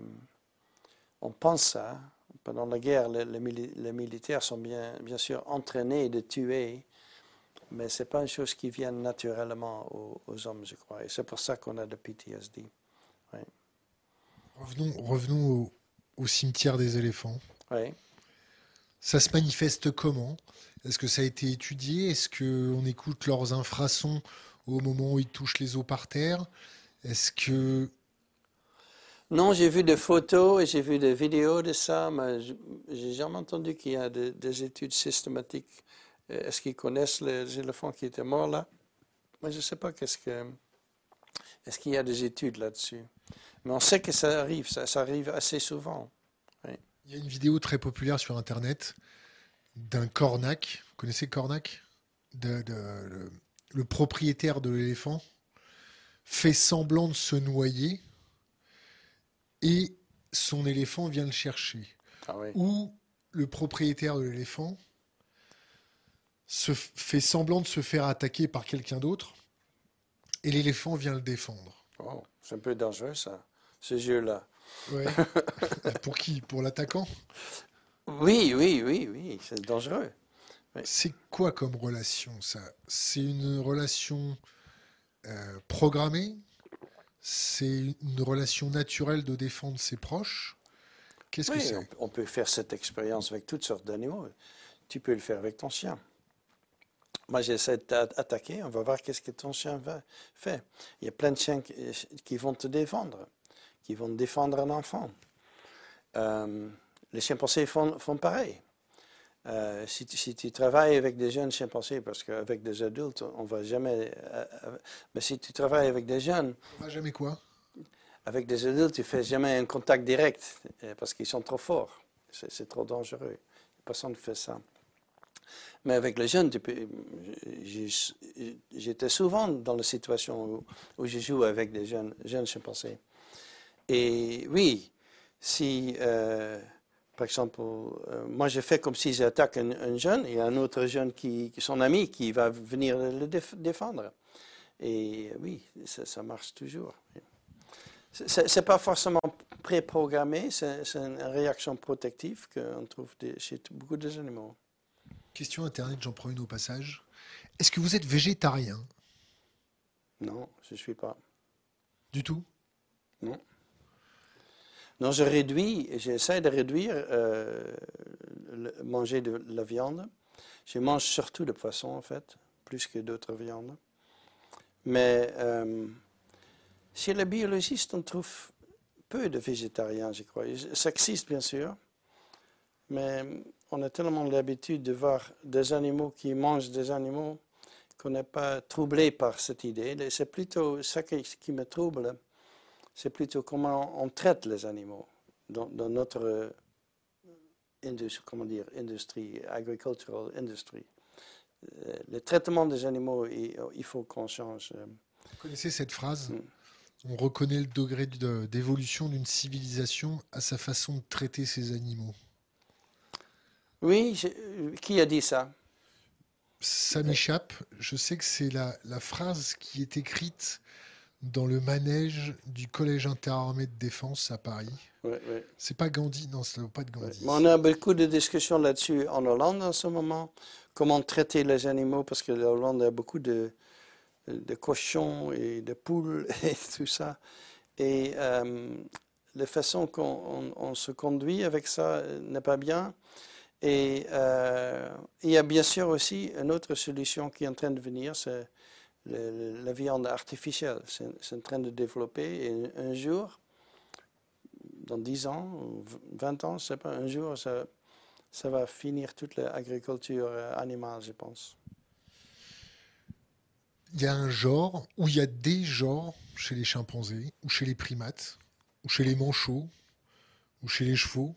on pense ça. Pendant la guerre, les, les militaires sont bien, bien sûr entraînés de tuer, mais c'est pas une chose qui vient naturellement aux, aux hommes, je crois. Et c'est pour ça qu'on a le PTSD. Revenons, revenons au, au cimetière des éléphants. Oui. Ça se manifeste comment? Est-ce que ça a été étudié? Est-ce qu'on écoute leurs infrasons au moment où ils touchent les os par terre? Est-ce que... Non, j'ai vu des photos et j'ai vu des vidéos de ça, mais j'ai jamais entendu qu'il y a de- des études systématiques. Euh, Est-ce qu'ils connaissent les éléphants qui étaient morts là? Moi, je ne sais pas qu'est-ce que. Est-ce qu'il y a des études là-dessus Mais on sait que ça arrive, ça arrive assez souvent. Il y a une vidéo très populaire sur Internet d'un cornac. Vous connaissez cornac? De- de- le, le propriétaire de l'éléphant fait semblant de se noyer et son éléphant vient le chercher. Ah oui. Ou le propriétaire de l'éléphant se fait semblant de se faire attaquer par quelqu'un d'autre et l'éléphant vient le défendre. Oh, c'est un peu dangereux ça, ce jeu-là. Ouais. (laughs) Pour qui? Pour l'attaquant? Oui, oui, oui, oui, c'est dangereux. C'est quoi comme relation ça? C'est une relation euh, programmée? C'est une relation naturelle de défendre ses proches? Qu'est-ce que c'est? on, peut faire cette expérience avec toutes sortes d'animaux. Tu peux le faire avec ton chien. Moi, j'essaie de t'attaquer, on va voir qu'est-ce que ton chien va- fait. Il y a plein de chiens qui, qui vont te défendre, qui vont défendre un enfant. Euh, les chimpanzés font, font pareil. Euh, si, tu, si tu travailles avec des jeunes chimpanzés, parce qu'avec des adultes, on ne va jamais... euh, mais si tu travailles avec des jeunes, On va jamais quoi? avec des adultes, tu ne fais jamais un contact direct parce qu'ils sont trop forts. C'est trop dangereux. Personne ne fait ça. Mais avec les jeunes, j'étais souvent dans la situation où, où je joue avec des jeunes, jeunes chimpanzés. Et oui, si, euh, par exemple, euh, moi je fais comme si j'attaque un, un jeune, il y a un autre jeune qui, son ami qui va venir le déf- défendre. Et oui, ça, ça marche toujours. Ce n'est pas forcément préprogrammé, c'est une réaction protective qu'on trouve des- chez beaucoup des animaux. Question Internet, j'en prends une au passage. Est-ce que vous êtes végétarien? Non, je ne suis pas. Du tout? Non, je réduis, j'essaie de réduire euh, manger de la viande. Je mange surtout de poisson, en fait, plus que d'autres viandes. Mais euh, chez les biologistes, on trouve peu de végétariens, je crois. Ça existe, bien sûr, mais on a tellement l'habitude de voir des animaux qui mangent des animaux qu'on n'est pas troublé par cette idée. C'est plutôt ça qui me trouble c'est plutôt comment on traite les animaux dans, dans notre euh, indus- comment dire, industrie, agricultural industry. Euh, Le traitement des animaux, il, faut qu'on change. euh. Vous connaissez cette phrase Mm. On reconnaît le degré de- d'évolution d'une civilisation à sa façon de traiter ses animaux. Oui, je- qui a dit ça? Ça m'échappe. Je sais que c'est la, la phrase qui est écrite dans le manège du Collège interarmé de défense à Paris. Oui, oui. C'est pas Gandhi, non, ça ne pas de. Gandhi. Mais on a beaucoup de discussions là-dessus en Hollande en ce moment. Comment traiter les animaux, parce que la Hollande a beaucoup de, de cochons et de poules (laughs) et tout ça. Et euh, la façon qu'on on- on se conduit avec ça n'est pas bien. Et euh, il y a bien sûr aussi une autre solution qui est en train de venir, c'est la viande artificielle. C'est en train de développer. Et un, jour, dans 10 ans ou 20 ans, je sais pas, un jour, ça, ça va finir toute l'agriculture euh, animale, je pense. Il y a un genre, ou il y a des genres chez les chimpanzés, ou chez les primates, ou chez les manchots, ou chez les chevaux.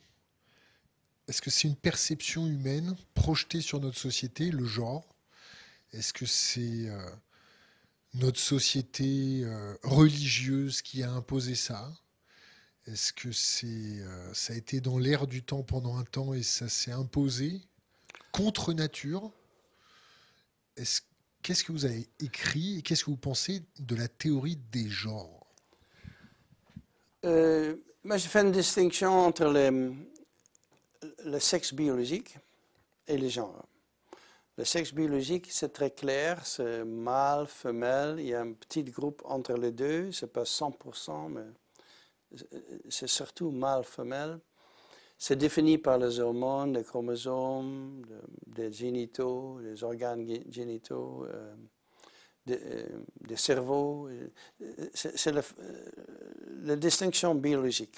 Est-ce que c'est une perception humaine projetée sur notre société, le genre? Est-ce que c'est euh, notre société euh, religieuse qui a imposé ça? Est-ce que c'est, euh, ça a été dans l'air du temps pendant un temps et ça s'est imposé contre nature? Est-ce Qu'est-ce que vous avez écrit et qu'est-ce que vous pensez de la théorie des genres? Euh, moi, je fais une distinction entre le, sexe biologique et le genre. Le sexe biologique, c'est très clair, c'est mâle, femelle. Il y a un petit groupe entre les deux, c'est pas 100%, mais c'est surtout mâle, femelle. C'est défini par les hormones, les chromosomes, le- des génitaux, les organes gé- génitaux, euh, des, euh, cerveaux. euh, C'est euh, la distinction biologique.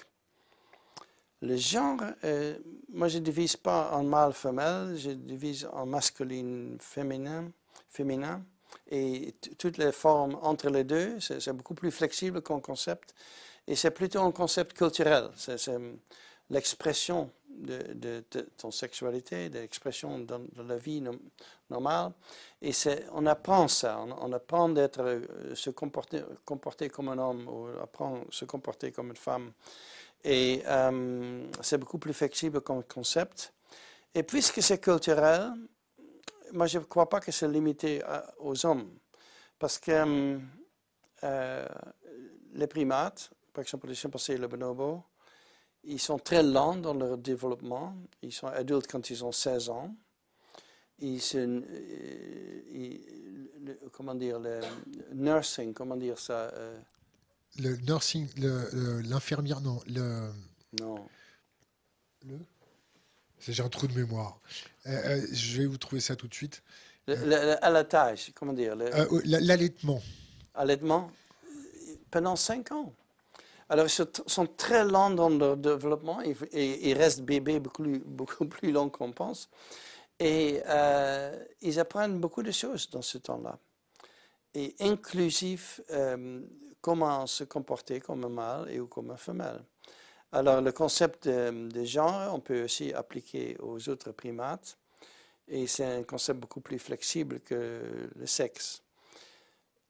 Le genre, euh, moi je ne divise pas en mâle-femelle, je divise en masculine, féminin. Et toutes les formes entre les deux, c'est beaucoup plus flexible comme concept. Et c'est plutôt un concept culturel. C'est l'expression de, de- de ton sexualité, de l'expression dans la vie no- normale. Et on apprend ça. On, apprend d'être, euh, se comporter, comporter comme un homme ou apprend se comporter comme une femme. Et euh, c'est beaucoup plus flexible comme concept. Et puisque c'est culturel, moi je ne crois pas que c'est limité à- aux hommes. Parce que euh, euh, les primates, par exemple les chimpanzés et les bonobos, ils sont très lents dans leur développement. Ils sont adultes quand ils ont 16 ans. Ils euh, le- comment dire, le nursing, comment dire ça euh, Le nursing, l'infirmière, non, le, Non. le j'ai un trou de mémoire. Euh, euh, je vais vous trouver ça tout de suite. Le, le- le allaitage, comment dire, Euh, la- L'allaitement. allaitement pendant 5 ans. Alors, ils sont- sont très lents dans leur développement et, et- ils restent bébés beaucoup, (laughs) beaucoup plus long qu'on pense. Et euh, ils apprennent beaucoup de choses dans ce temps-là. Et inclusif, euh, comment se comporter comme un mâle et ou comme une femelle. Alors, le concept de, genre, on peut aussi appliquer aux autres primates. Et c'est un concept beaucoup plus flexible que le sexe.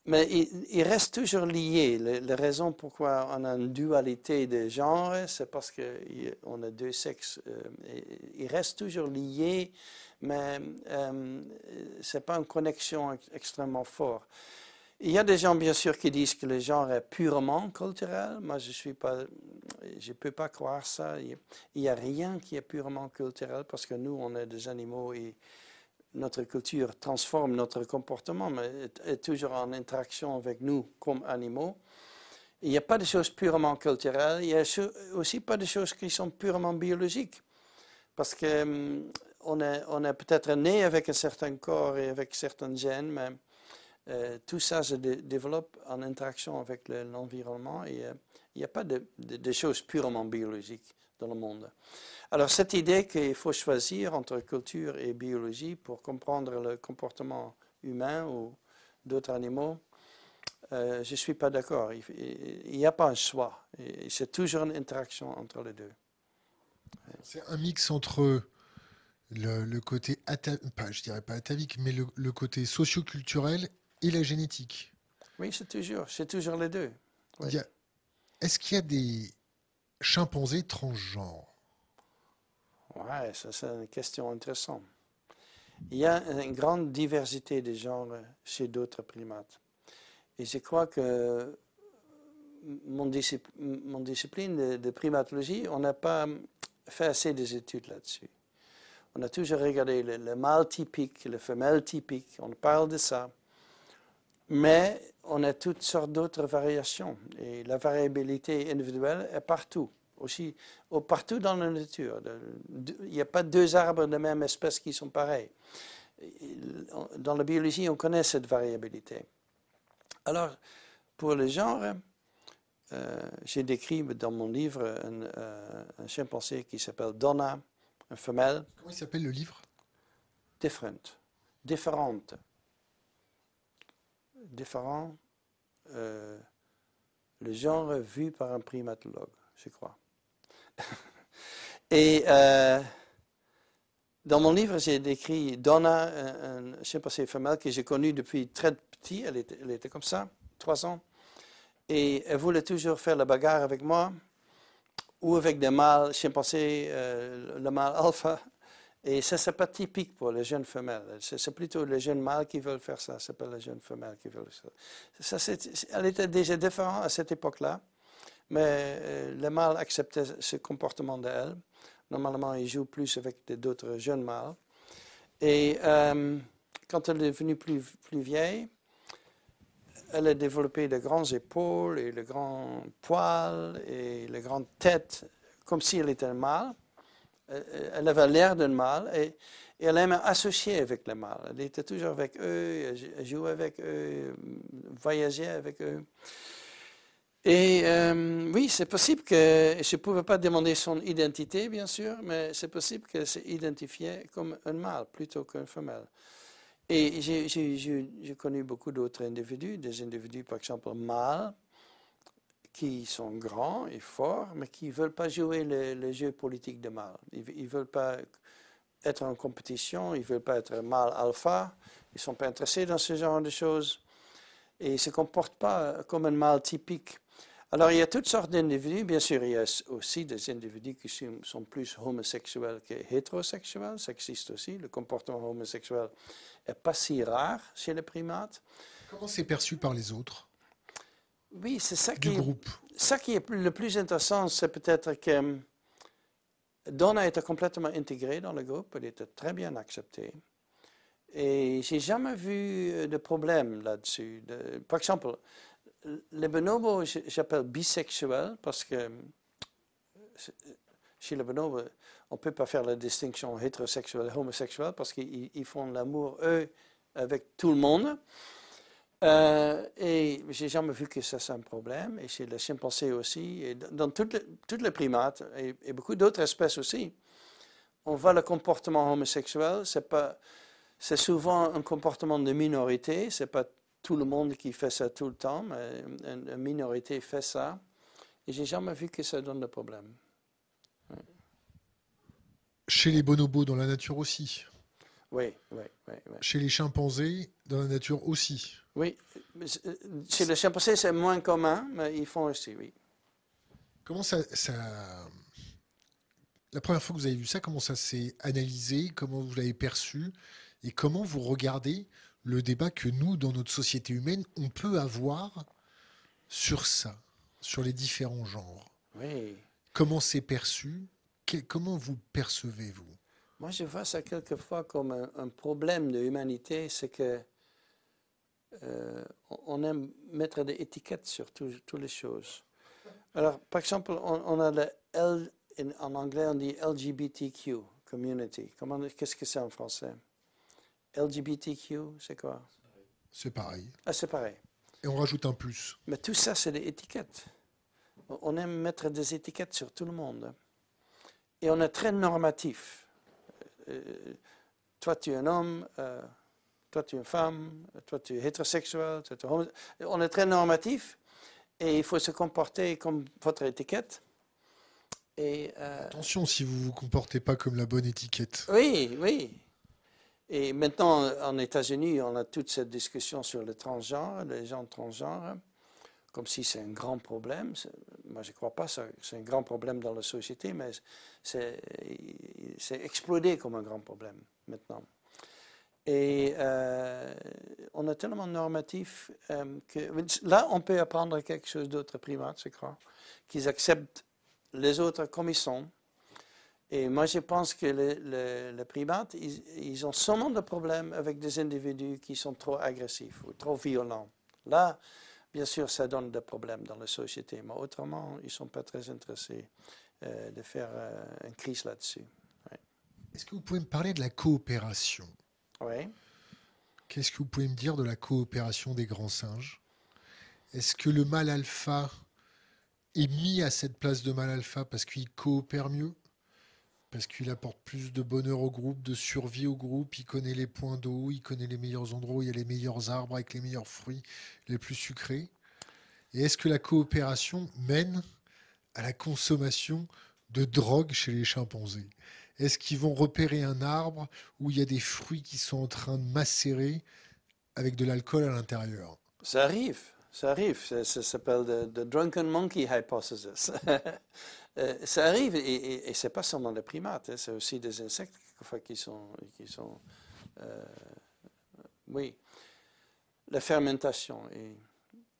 Mais il, reste toujours lié. La, raison pourquoi on a une dualité de genre, c'est parce qu'on a deux sexes. euh, il reste toujours lié, mais euh, ce n'est pas une connexion ex- extrêmement forte. Il y a des gens, bien sûr, qui disent que le genre est purement culturel. Moi, je suis pas, je peux pas croire ça. Il n'y a rien qui est purement culturel parce que nous, on est des animaux et notre culture transforme notre comportement, mais est, toujours en interaction avec nous comme animaux. Il n'y a pas de choses purement culturelles. Il n'y a aussi pas de choses qui sont purement biologiques. Parce que hum, on est, on est peut-être né avec un certain corps et avec certains gènes, mais euh, tout ça se dé- développe en interaction avec le- l'environnement et euh, il n'y a pas de, choses purement biologiques dans le monde. Alors cette idée qu'il faut choisir entre culture et biologie pour comprendre le comportement humain ou d'autres animaux, euh, je ne suis pas d'accord. Il n'y a pas un choix. C'est toujours une interaction entre les deux. C'est un mix entre le, côté, ata- pas, je dirais pas atavique, mais le, le côté socio-culturel et la génétique. Oui, c'est toujours, c'est toujours les deux. Oui. Est-ce qu'il y a des chimpanzés transgenres? Ouais, ça c'est une question intéressante. Il y a une grande diversité de genres chez d'autres primates. Et je crois que mon, discip- mon discipline de, de primatologie, on n'a pas fait assez d'études là-dessus. On a toujours regardé le, le mâle typique, le femelle typique, on parle de ça. Mais on a toutes sortes d'autres variations. Et la variabilité individuelle est partout. aussi partout dans la nature. Il n'y a pas deux arbres de même espèce qui sont pareils. Dans la biologie, on connaît cette variabilité. Alors, pour le genre, euh, j'ai décrit dans mon livre un, euh, un chimpanzé qui s'appelle Donna, une femelle. Comment il s'appelle le livre? Different. Différente. Différent. Euh, le genre vu par un primatologue, je crois. Et euh, dans mon livre, j'ai décrit Donna, un, chimpanzé femelle que j'ai connu depuis très petit. Elle était, elle était comme ça, trois ans. Et elle voulait toujours faire la bagarre avec moi ou avec des mâles chimpanzés, euh, le mâle alpha. Et ça, c'est pas typique pour les jeunes femelles. C'est plutôt les jeunes mâles qui veulent faire ça. C'est pas les jeunes femelles qui veulent ça. ça elle était déjà différente à cette époque-là. Mais euh, les mâles acceptaient ce comportement d'elle. Normalement, ils jouent plus avec d'autres jeunes mâles. Et euh, quand elle est devenue plus, plus vieille, elle a développé de grandes épaules et de grands poils et de grandes têtes, comme si elle était un mâle. Elle avait l'air d'un mâle et, elle aimait associer avec les mâles. Elle était toujours avec eux, elle jouait avec eux, voyageait avec eux. Et euh, oui, c'est possible que, je ne pouvais pas demander son identité, bien sûr, mais c'est possible qu'elle s'identifiait comme un mâle plutôt qu'une femelle. Et j'ai connu beaucoup d'autres individus, des individus par exemple mâles, qui sont grands et forts, mais qui ne veulent pas jouer le, jeu politique de mâle. Ils ne veulent pas être en compétition, ils ne veulent pas être mâle alpha, ils ne sont pas intéressés dans ce genre de choses. Et ils ne se comportent pas comme un mâle typique. Alors, il y a toutes sortes d'individus. Bien sûr, il y a aussi des individus qui sont plus homosexuels que hétérosexuels. Ça existe aussi. Le comportement homosexuel n'est pas si rare chez les primates. Comment c'est perçu par les autres? Oui, c'est ça du qui, groupe. ça qui est le plus intéressant, c'est peut-être que Donna était complètement intégrée dans le groupe. Elle était très bien acceptée. Et j'ai jamais vu de problème là-dessus. Par exemple, les bonobos, j'appelle bisexuels parce que chez les bonobos, on ne peut pas faire la distinction hétérosexuelle et homosexuelle parce qu'ils font l'amour, eux, avec tout le monde. Euh, et j'ai jamais vu que ça c'est un problème. Et chez les chimpanzés aussi, et dans toutes les, primates et, beaucoup d'autres espèces aussi, on voit le comportement homosexuel. C'est souvent un comportement de minorité. C'est pas tout le monde qui fait ça tout le temps, mais une, minorité fait ça. Et j'ai jamais vu que ça donne de problème. Chez les bonobos, dans la nature aussi oui, oui, oui, Chez les chimpanzés, dans la nature aussi Oui, euh, chez les chimpanzés, c'est moins commun, mais ils font aussi, oui. Comment ça, ça... La première fois que vous avez vu ça, comment ça s'est analysé Comment vous l'avez perçu Et comment vous regardez le débat que nous, dans notre société humaine, on peut avoir sur ça, sur les différents genres? Oui. Comment c'est perçu? Comment vous percevez-vous? Moi, je vois ça quelquefois comme un, problème de l'humanité, c'est que euh, on aime mettre des étiquettes sur toutes les choses. Alors, par exemple, on, a le L, en anglais, on dit LGBTQ, community. Qu'est-ce que c'est en français? LGBTQ, c'est quoi? C'est pareil. Ah, c'est pareil. Et on rajoute un plus. Mais tout ça, c'est des étiquettes. On aime mettre des étiquettes sur tout le monde. Et on est très normatif. Euh, toi, tu es un homme, euh, toi, tu es une femme, toi, tu es hétérosexuel. Toi, tu es on est très normatif et il faut se comporter comme votre étiquette. Et, euh, Attention si vous ne vous comportez pas comme la bonne étiquette. Oui, oui. Et maintenant, en États-Unis, on a toute cette discussion sur le transgenre, les gens transgenres, comme si c'est un grand problème. Moi, je ne crois pas que c'est un grand problème dans la société, mais c'est explodé comme un grand problème maintenant. Et euh, on est tellement normatif euh, que là, on peut apprendre quelque chose d'autre primates, je crois, qu'ils acceptent les autres comme ils sont et moi, je pense que les, primates, ils, ont seulement de problèmes avec des individus qui sont trop agressifs ou trop violents. Là, bien sûr, ça donne des problèmes dans la société, mais autrement, ils ne sont pas très intéressés. euh, de faire euh, une crise là-dessus. Est-ce que vous pouvez me parler de la coopération? Oui. Qu'est-ce que vous pouvez me dire de la coopération des grands singes? Est-ce que le mâle alpha est mis à cette place de mâle alpha parce qu'il coopère mieux? Parce qu'il apporte plus de bonheur au groupe, de survie au groupe, il connaît les points d'eau, il connaît les meilleurs endroits où il y a les meilleurs arbres avec les meilleurs fruits les plus sucrés Et est-ce que la coopération mène à la consommation de drogue chez les chimpanzés? Est-ce qu'ils vont repérer un arbre où il y a des fruits qui sont en train de macérer avec de l'alcool à l'intérieur? Ça arrive, ça arrive. Ça, s'appelle the, Drunken Monkey Hypothesis. (laughs) Euh, ça arrive, et, et, et c'est pas seulement des primates, hein, c'est aussi des insectes quelquefois qui sont... Euh, oui, la fermentation. Et,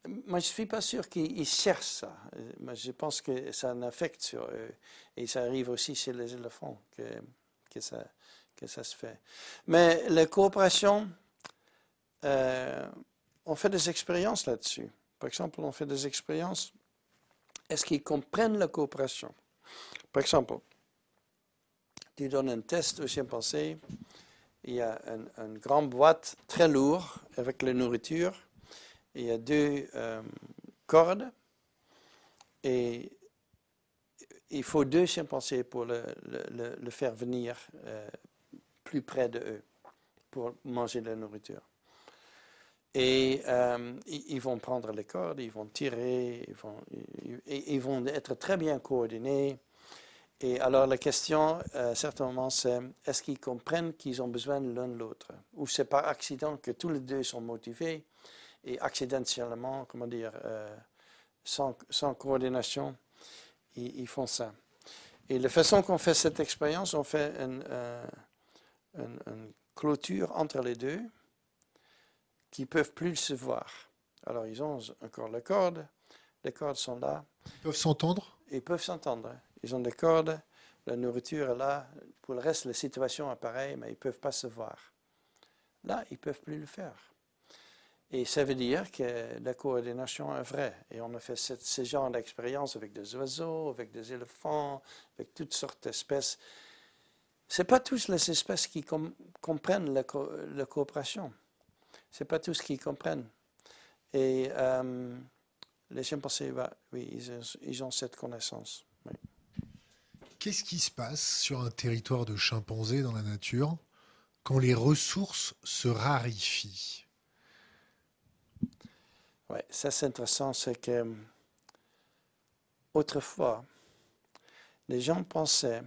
moi, je ne suis pas sûr qu'ils cherchent ça. Mais je pense que ça a un affect sur eux. Et ça arrive aussi chez les éléphants que, que, ça, que ça se fait. Mais la coopération, euh, on fait des expériences là-dessus. Par exemple, on fait des expériences. Est-ce qu'ils comprennent la coopération? Par exemple, tu donnes un test aux chimpanzés. Il y a une, grande boîte très lourde avec la nourriture il y a deux euh, cordes et il faut deux chimpanzés pour le, faire venir euh, plus près de eux pour manger la nourriture. Et euh, ils vont prendre les cordes, ils vont tirer, ils vont, ils, vont être très bien coordonnés. Et alors la question, certainement, c'est est-ce qu'ils comprennent qu'ils ont besoin l'un de l'autre? Ou c'est par accident que tous les deux sont motivés et accidentellement, comment dire, euh, sans, sans, coordination, ils, font ça. Et la façon qu'on fait cette expérience, on fait une, euh, une, clôture entre les deux qui ne peuvent plus se voir. Alors ils ont encore les cordes, les cordes sont là. Ils peuvent s'entendre? Ils peuvent s'entendre. Ils ont des cordes, la nourriture est là. Pour le reste, la situation est pareille, mais ils ne peuvent pas se voir. Là, ils ne peuvent plus le faire. Et ça veut dire que la coordination est vraie. Et on a fait ce, genre d'expérience avec des oiseaux, avec des éléphants, avec toutes sortes d'espèces. Ce pas tous les espèces qui comprennent la, coopération. Ce pas tous qui comprennent. Et euh, les chimpanzés, bah, oui, ils, ont cette connaissance. Qu'est-ce qui se passe sur un territoire de chimpanzés dans la nature quand les ressources se raréfient? Oui, ça c'est intéressant, c'est que autrefois, les gens pensaient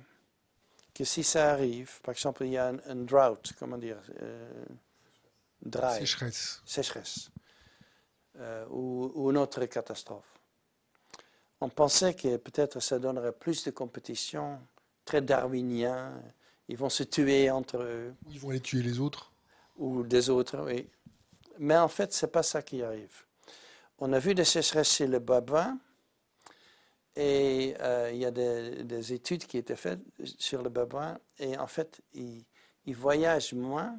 que si ça arrive, par exemple, il y a un, drought, comment dire, euh, sécheresse, sécheresse euh, ou, ou, une autre catastrophe. On pensait que peut-être ça donnerait plus de compétition, très darwinien, ils vont se tuer entre eux. Ils vont aller tuer les autres Ou des autres, oui. Mais en fait, ce n'est pas ça qui arrive on a vu des sécheresses chez le babouin et euh, il y a des, études qui étaient faites sur le babouin et en fait, ils, voyagent moins,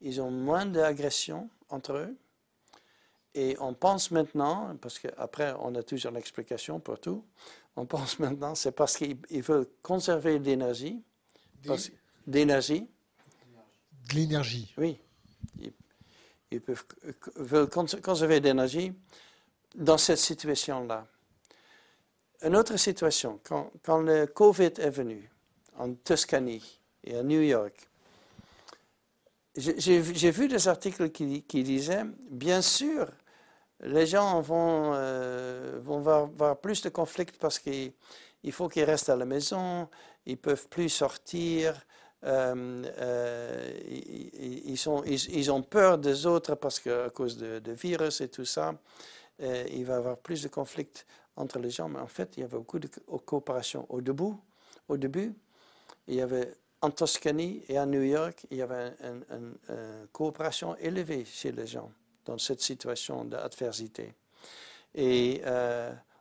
ils ont moins d'agressions entre eux. Et on pense maintenant, parce qu'après on a toujours l'explication pour tout, on pense maintenant c'est parce qu'ils veulent conserver l'énergie. D'énergie. De l'énergie. Oui ils peuvent, veulent conserver d'énergie dans cette situation-là. Une autre situation, quand, quand, le Covid est venu en Toscanie et à New York, j'ai vu des articles qui, disaient, bien sûr, les gens vont, euh, avoir, plus de conflits parce qu'il faut qu'ils restent à la maison, ils peuvent plus sortir, euh, euh, ils, ont peur des autres parce qu'à cause de, virus et tout ça, euh, il va y avoir plus de conflits entre les gens. Mais en fait, il y avait beaucoup de coopération. Au début, au début il y avait en Toscanie et à New York, il y avait une, coopération élevée chez les gens dans cette situation d'adversité. Et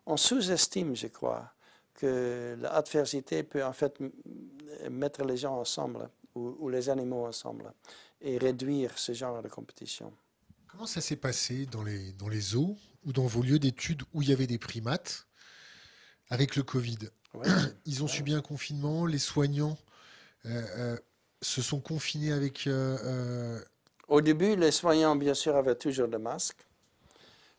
on sous-estime, je crois, que l'adversité peut en fait mettre les gens ensemble ou, les animaux ensemble et réduire ce genre de compétition. Comment ça s'est passé dans les, dans les zoos ou dans vos lieux d'études où il y avait des primates avec le Covid? Ouais. Ils ont subi un confinement. Les soignants euh, euh, se sont confinés avec. euh, euh, Au début, les soignants, bien sûr, avaient toujours le masque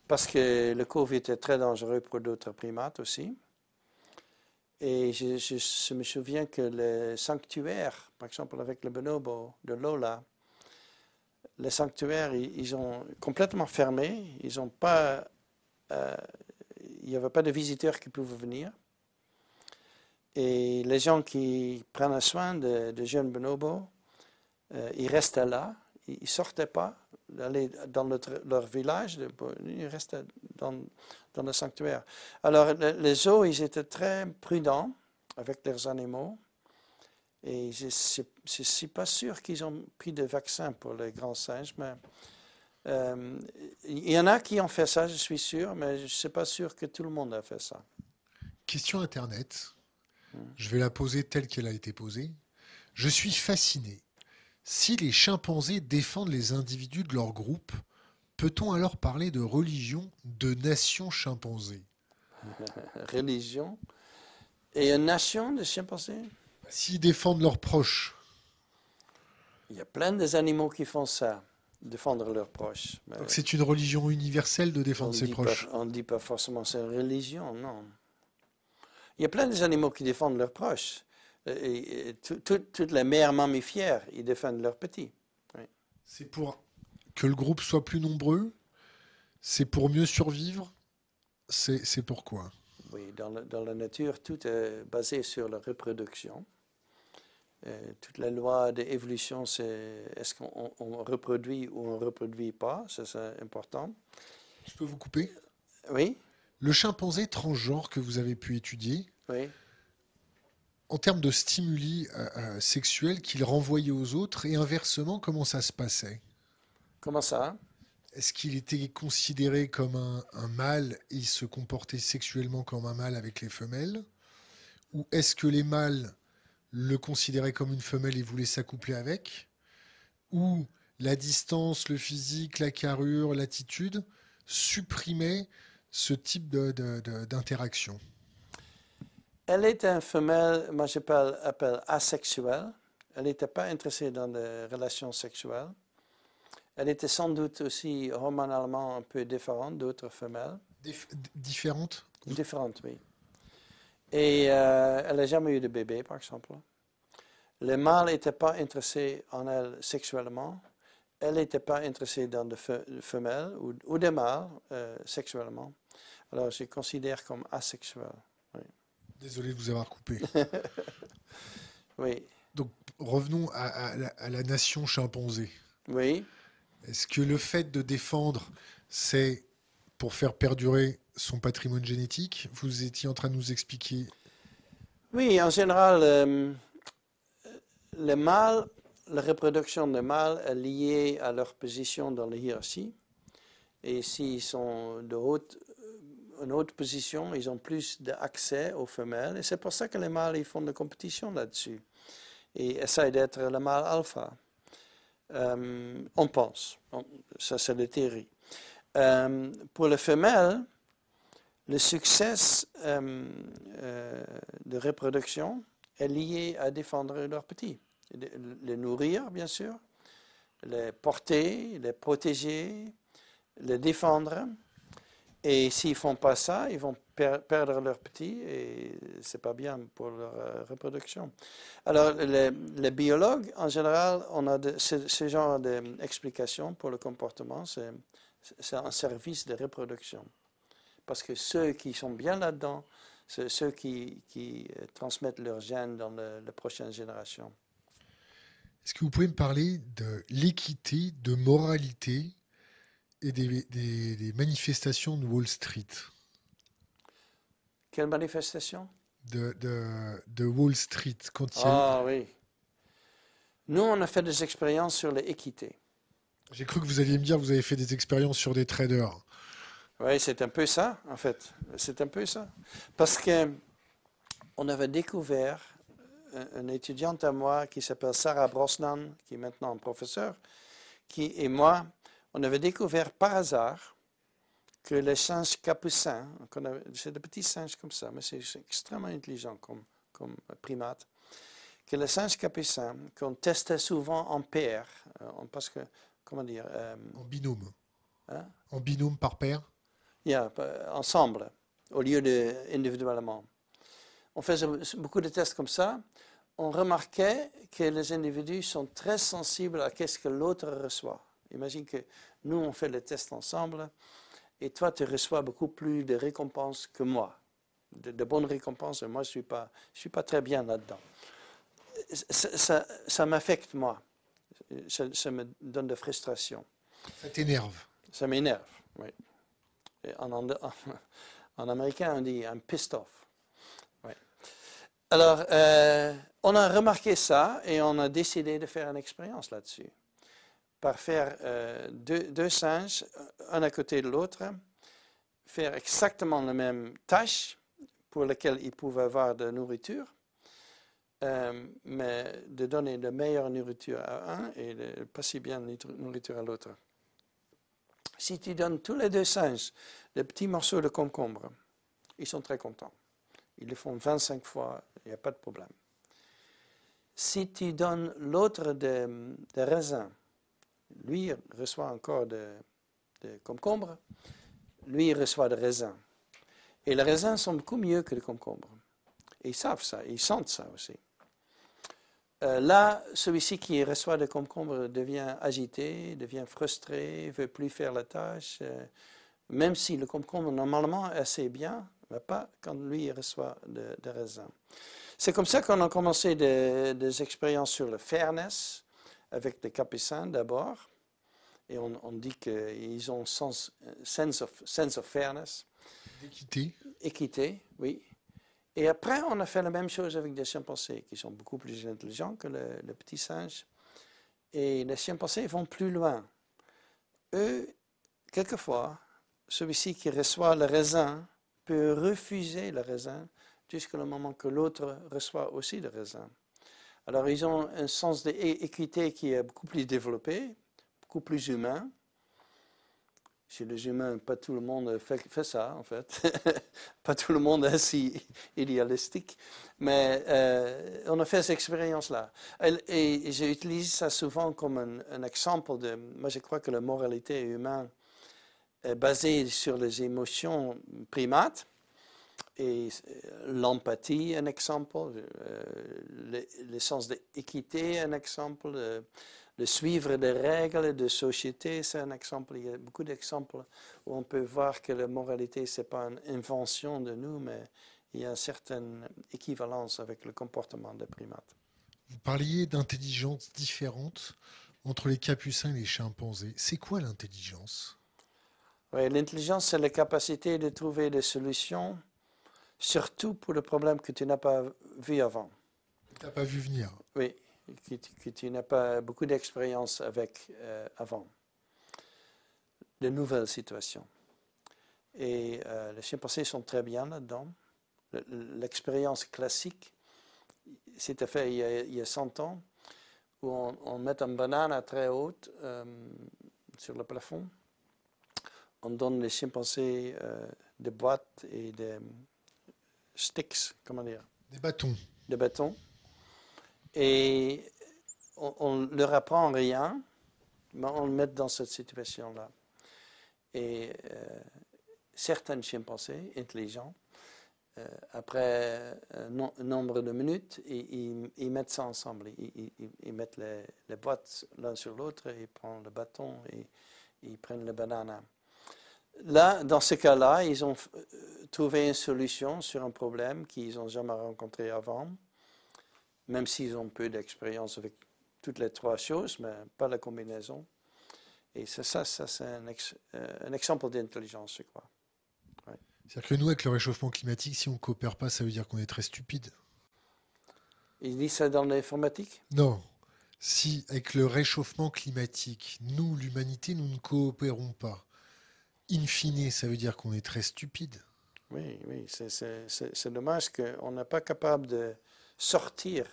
parce que le Covid était très dangereux pour d'autres primates aussi. Et je, me souviens que le sanctuaire, par exemple avec le bonobo de Lola, les sanctuaires, ils, ont complètement fermé. Ils ont pas, euh, il n'y avait pas de visiteurs qui pouvaient venir. Et les gens qui prennent soin de, jeunes bonobos, euh, ils restaient là. Ils ne sortaient pas d'aller dans leur village. Ils restaient dans, le sanctuaire. Alors, le- les zoos, ils étaient très prudents avec leurs animaux. Et je ne suis pas sûr qu'ils ont pris de vaccin pour les grands singes, mais euh, il y en a qui ont fait ça, je suis sûr, mais je ne suis pas sûr que tout le monde a fait ça. Question Internet. Je vais la poser telle qu'elle a été posée. Je suis fasciné. Si les chimpanzés défendent les individus de leur groupe, peut-on alors parler de religion de nation chimpanzé? (laughs) Religion. Et une nation de chimpanzés? S'ils défendent leurs proches, Il y a plein d'animaux qui font ça, défendre leurs proches. C'est une religion universelle de défendre ses pas- proches. on ne dit pas forcément c'est une religion, non. Il y a plein d'animaux qui défendent leurs proches. Et, et tout- tout- toutes les mères mammifères, ils défendent leurs petits. C'est pour que le groupe soit plus nombreux? C'est pour mieux survivre? C'est c'est pourquoi Oui, dans, la- dans la nature, tout est basé sur la reproduction. Euh, toute la loi d'évolution, c'est est-ce qu'on on- on reproduit ou on ne reproduit pas, ça c'est important. Je peux vous couper? Oui, Le chimpanzé transgenre que vous avez pu étudier, oui. en termes de stimuli euh, euh, sexuels qu'il renvoyait aux autres, et inversement, comment ça se passait? Comment ça? Est-ce qu'il était considéré comme un, un mâle et il se comportait sexuellement comme un mâle avec les femelles? Ou est-ce que les mâles le considéraient comme une femelle et voulaient s'accoupler avec? Ou la distance, le physique, la carrure, l'attitude supprimaient ce type de- de- de- d'interaction Elle était une femelle, moi j'appelle appelle asexuelle. Elle n'était pas intéressée dans les relations sexuelles. Elle était sans doute aussi hormonalement un peu différente d'autres femelles. Dif- différentes? Différente, oui. Et euh, elle n'a jamais eu de bébé, par exemple. Le mâle n'était pas intéressé en elle sexuellement. Elle n'était pas intéressée dans des fe- femelles ou, ou des mâles euh, sexuellement. Alors, je considère comme asexuelle. Désolé de vous avoir coupé. (laughs) Oui, Donc revenons à, à la, à la nation chimpanzé. oui. Est-ce que le fait de défendre, c'est pour faire perdurer son patrimoine génétique? Vous étiez en train de nous expliquer. Oui, en général, euh, le mâle, la reproduction des mâles est liée à leur position dans la hiérarchie. Et s'ils sont de haute, une haute position, ils ont plus d'accès aux femelles. Et c'est pour ça que les mâles ils font de compétition là-dessus. Et essayent d'être le mâle alpha. Euh, on pense. Ça, c'est la théorie. Euh, pour les femelles, le succès euh, de reproduction est lié à défendre leurs petits. Les, les nourrir, bien sûr, les porter, les protéger, les défendre. Et s'ils ne font pas ça, ils vont per- perdre leurs petits et ce n'est pas bien pour leur euh, reproduction. Alors, les, les biologues, en général, on a de- ce, ce genre d'explication pour le comportement. C'est c'est un service de reproduction. Parce que ceux qui sont bien là-dedans, c'est ceux qui, euh, transmettent leurs gènes dans le- la prochaine génération. Est-ce que vous pouvez me parler de l'équité, de moralité et des, des- des manifestations de Wall Street? Quelle manifestation? De, de- de Wall Street quand il y a- Ah oui. Nous, on a fait des expériences sur l'équité. J'ai cru que vous alliez me dire que vous avez fait des expériences sur des traders. Oui, c'est un peu ça, en fait. C'est un peu ça. Parce que on avait découvert une étudiante à moi qui s'appelle Sarah Brosnan, qui est maintenant professeur, qui et moi, on avait découvert par hasard que les singes capucins, c'est des petits singes comme ça, mais c'est extrêmement intelligent comme, comme primate, que les singes capucins, qu'on testait souvent en paire, euh, parce que, comment dire, euh, En binôme. hein, En binôme par paire. yeah, euh, ensemble, au lieu de individuellement. On faisait beaucoup de tests comme ça. On remarquait que les individus sont très sensibles à ce que l'autre reçoit. Imagine que nous, on fait les tests ensemble et toi, tu reçois beaucoup plus de récompenses que moi. De, de bonnes récompenses, et moi, je ne suis, pas- je suis pas très bien là-dedans. Ça, ça- ça m'affecte, moi. Ça, ça me donne de frustration. Ça t'énerve. Ça m'énerve, oui. En, (laughs) américain, on dit I'm pissed off. Alors, euh, on a remarqué ça et on a décidé de faire une expérience là-dessus. Par faire euh, deux, singes, un à côté de l'autre, faire exactement la même tâche pour laquelle ils pouvaient avoir de nourriture, euh, mais de donner de meilleure nourriture à un et de pas si bien de nourriture à l'autre. Si tu donnes tous les deux singes des petits morceaux de concombre, ils sont très contents. Ils le font 25 fois, il n'y a pas de problème. Si tu donnes l'autre des, des raisins, lui reçoit encore des de lui reçoit des raisins. Et les raisins sont beaucoup mieux que les concombres. Ils savent ça, ils sentent ça aussi. Euh, là, celui-ci qui reçoit des concombres devient agité, devient frustré, veut plus faire la tâche, euh, même si le concombre normalement est assez bien, mais pas quand lui reçoit des de raisins. C'est comme ça qu'on a commencé des, des expériences sur le fairness avec les capucins d'abord. Et on, on dit qu'ils ont sens, sense, of, sense of fairness, D'équité. équité, oui. Et après, on a fait la même chose avec des chimpanzés qui sont beaucoup plus intelligents que le, le petit singe. Et les chimpanzés vont plus loin. Eux, quelquefois, celui-ci qui reçoit le raisin peut refuser le raisin jusqu'au moment que l'autre reçoit aussi le raisin. Alors, ils ont un sens d'équité qui est beaucoup plus développé, beaucoup plus humain. Chez les humains, pas tout le monde fait, ça, en fait. (laughs) pas tout le monde est si idéalistique. Mais euh, on a fait cette expérience-là. Et, utilisé ça souvent comme un, un, exemple de... Moi, je crois que la moralité humaine basée sur les émotions primates. Et l'empathie, un exemple, euh, le, sens d'équité, un exemple, le, le, suivre des règles de société, c'est un exemple. Il y a beaucoup d'exemples où on peut voir que la moralité, ce n'est pas une invention de nous, mais il y a une certaine équivalence avec le comportement des primates. Vous parliez d'intelligence différente entre les capucins et les chimpanzés. C'est quoi l'intelligence? Oui, L'intelligence, c'est la capacité de trouver des solutions surtout pour le problème que tu n'as pas vu avant. Tu n'as pas vu venir. Oui, que, que tu n'as pas beaucoup d'expérience avec euh, avant. De nouvelles situations. Et euh, les chimpanzés sont très bien là-dedans. L'expérience classique, c'était fait il y, a, il y, a, 100 ans, où on, on met une banane à très haute euh, sur le plafond. On donne les chimpanzés euh, des boîtes et des sticks, comment dire? Des bâtons. Des bâtons. Et on, on leur apprend rien, mais on le met dans cette situation-là. Et euh, certains chimpanzés intelligents, euh, après un, no un, nombre de minutes, ils, mettent ça ensemble. Ils, ils mettent les, les boîtes l'un sur l'autre, ils prennent le bâton et ils prennent le banana. Là, dans ce cas-là, ils ont trouvé une solution sur un problème qu'ils n'ont jamais rencontré avant, même s'ils ont peu d'expérience avec toutes les trois choses, mais pas la combinaison. Et c'est ça, ça c'est un, ex, euh, un, exemple d'intelligence, je crois. Ouais. C'est-à-dire que nous, avec le réchauffement climatique, si on ne coopère pas, ça veut dire qu'on est très stupide. Il dit ça dans l'informatique? Non. Si, avec le réchauffement climatique, nous, l'humanité, nous ne coopérons pas, in fine, ça veut dire qu'on est très stupide. Oui, oui, c'est dommage qu'on n'est pas capable de sortir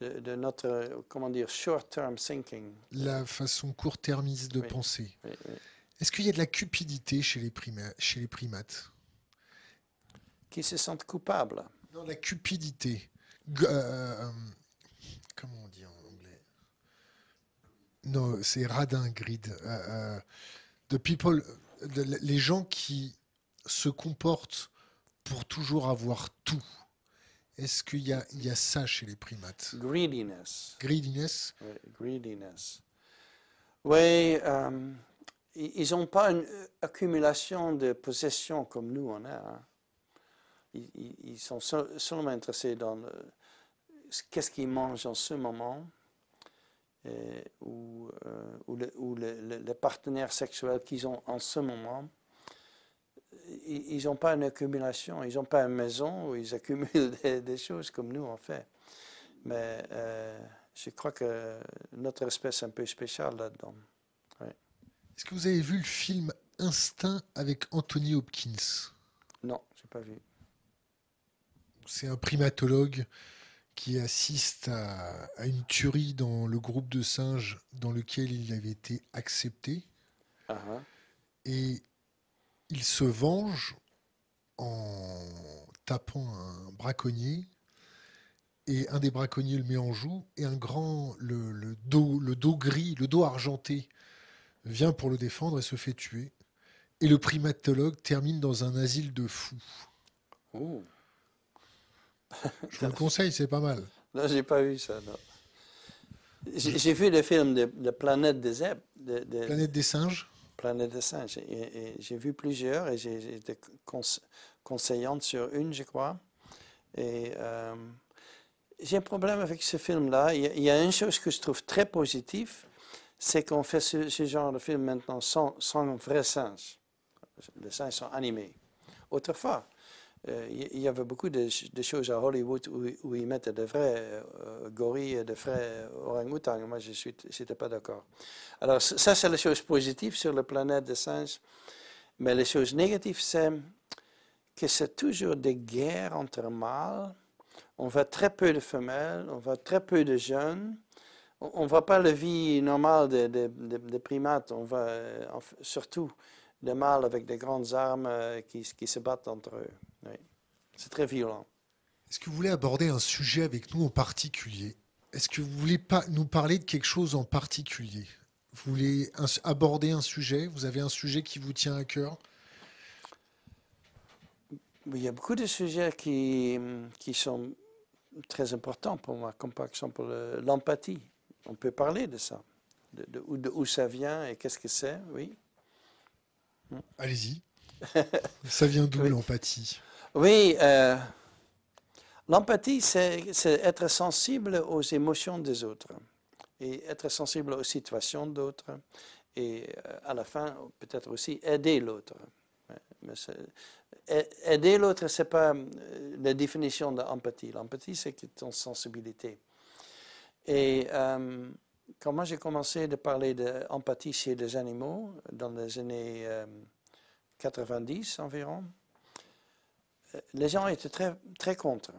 de, de, notre, comment dire, short-term thinking. La façon court-termiste de oui, penser. Oui, oui. Est-ce qu'il y a de la cupidité chez les, prima- chez les primates? Qui se sentent coupables. Non, la cupidité. G- euh, comment on dit en anglais? Non, c'est radin, greed. Euh, euh, the people, les gens qui se comportent pour toujours avoir tout. Est-ce qu'il y a, il y a ça chez les primates? Greediness. Greediness? Oui, greediness. Oui, euh, ils n'ont pas une euh, accumulation de possessions comme nous on a. hein. Ils, ils- sont seul- seulement intéressés dans qu'est-ce qu'ils mangent en ce moment ou, euh, ou, le, ou le- le- le partenaire sexuel qu'ils ont en ce moment. Ils n'ont pas une accumulation, ils n'ont pas une maison où ils accumulent (laughs) des, des choses comme nous on fait. Mais euh, je crois que notre espèce est un peu spéciale là-dedans. Est-ce que vous avez vu le film Instinct avec Anthony Hopkins? Non, je n'ai pas vu. C'est un primatologue qui assiste à, à une tuerie dans le groupe de singes dans lequel il avait été accepté. Ah. Et il se venge en tapant un braconnier. Et un des braconniers le met en joue. Et un grand, le, le dos, le dos gris, le dos argenté, vient pour le défendre et se fait tuer. Et le primatologue termine dans un asile de fous. Ouh. (laughs) Je vous le conseille, c'est pas mal. Non, j'ai pas vu ça. non. J'ai vu le film de, de Planète des Zèbres, de, de Planète des singes Planète des Singes. J'ai vu plusieurs et j'ai été conse- conseillante sur une, je crois. Et euh, j'ai un problème avec ce film-là. Il, y a- il y a une chose que je trouve très positive, c'est qu'on fait ce, ce genre de film maintenant sans, sans vrais singes. Les singes sont animés. Autrefois, il il y avait beaucoup de, ch- de choses à Hollywood où, ils mettaient de vrais euh, gorilles et de vrais orang-outans. Moi, je n'étais pas d'accord. Alors, ça, c'est la chose positive sur la planète des singes. Mais les choses négatives, c'est que c'est toujours des guerres entre mâles. On voit très peu de femelles, on voit très peu de jeunes. On ne voit pas la vie normale des primates. On voit euh, surtout des mâles avec des grandes armes euh, qui se battent entre eux. Oui. C'est très violent. Est-ce que vous voulez aborder un sujet avec nous en particulier? Est-ce que vous voulez pas nous parler de quelque chose en particulier? Vous voulez un- aborder un sujet? Vous avez un sujet qui vous tient à cœur? Il y a beaucoup de sujets qui, qui sont très importants pour moi, comme par exemple l'empathie. On peut parler de ça, de, de où ça vient et qu'est-ce que c'est, oui. Allez-y. Ça vient d'où Oui. l'empathie? Oui, euh, l'empathie, c'est c'est être sensible aux émotions des autres et être sensible aux situations d'autres et euh, à la fin, peut-être aussi aider l'autre. Mais aider l'autre, ce n'est pas euh, la définition de l'empathie. L'empathie, c'est ton sensibilité. Et euh, quand moi j'ai commencé à parler d'empathie chez les animaux, dans les années euh, 90 environ, euh, les gens étaient très, très contre.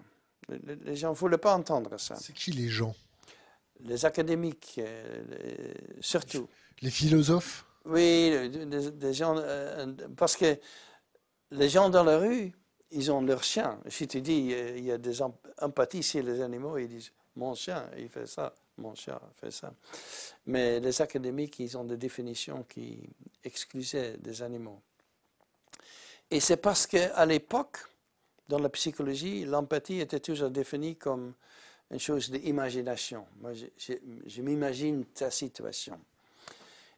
Les- gens ne voulaient pas entendre ça. C'est qui les gens? Les académiques, euh, les- surtout. Les philosophes? Oui, des, des gens, euh, parce que les gens dans la rue, ils ont leur chien. Si tu dis, il y a des em- empathies chez les animaux, ils disent, mon chien, il fait ça, mon chien fait ça. Mais les académiques, ils ont des définitions qui exclusaient des animaux. Et c'est parce qu'à l'époque, dans la psychologie, l'empathie était toujours définie comme une chose d'imagination. Moi, je, je- je m'imagine ta situation.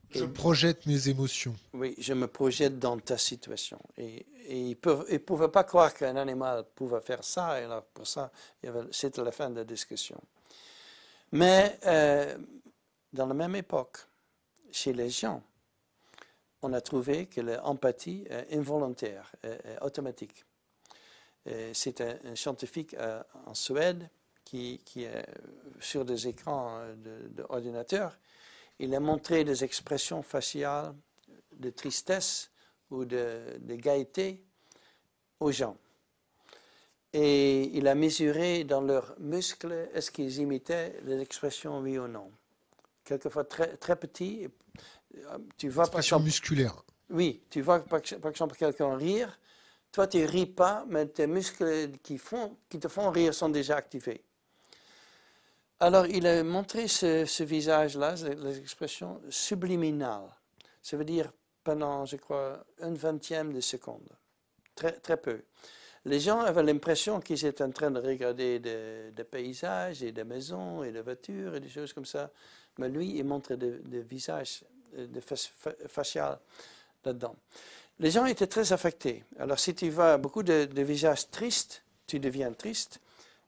Je Et- projette mes émotions. oui, je me projette dans ta situation. Et, et ils ne pouvaient pas croire qu'un animal pouvait faire ça, et alors pour ça, c'était la fin de la discussion. Mais euh, dans la même époque, chez les gens, on a trouvé que l'empathie est involontaire, automatique. C'est un, scientifique euh, en Suède qui, sur des écrans euh, d'ordinateur. Il a montré des expressions faciales de tristesse ou de, de gaieté aux gens. Et il a mesuré dans leurs muscles est-ce qu'ils imitaient les expressions oui ou non. Quelquefois très, très petits, Tu vois, par exemple, musculaire. Oui, tu vois par, par exemple quelqu'un rire, toi tu ris pas, mais tes muscles qui, font, qui te font rire sont déjà activés. Alors il a montré ce, visage-là, l'expression subliminale. Ça veut dire pendant, je crois, un vingtième de seconde. Très, très peu. Les gens avaient l'impression qu'ils étaient en train de regarder des, paysages et des maisons et des voitures et des choses comme ça. Mais lui, il montrait des, visages de facial là-dedans. Les gens étaient très affectés. Alors, si tu vois beaucoup de, visages tristes, tu deviens triste.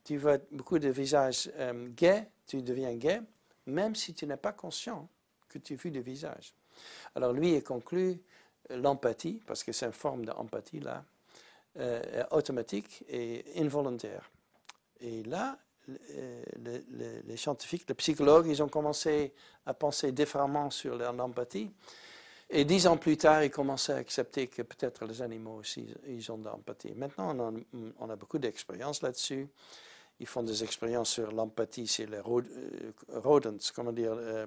Tu vois beaucoup de visages euh, gais, tu deviens gay, même si tu n'es pas conscient que tu vu des visages. Alors, lui, il conclut euh, l'empathie, parce que c'est une forme d'empathie là, euh, automatique et involontaire. Et là, les, scientifiques, les psychologues, ils ont commencé à penser différemment sur l'empathie. Et dix ans plus tard, ils commençaient à accepter que peut-être les animaux aussi, ils ont de l'empathie. Maintenant, on a, on a beaucoup d'expérience là-dessus. Ils font des expériences sur l'empathie chez les euh, rodents, comment dire. Euh,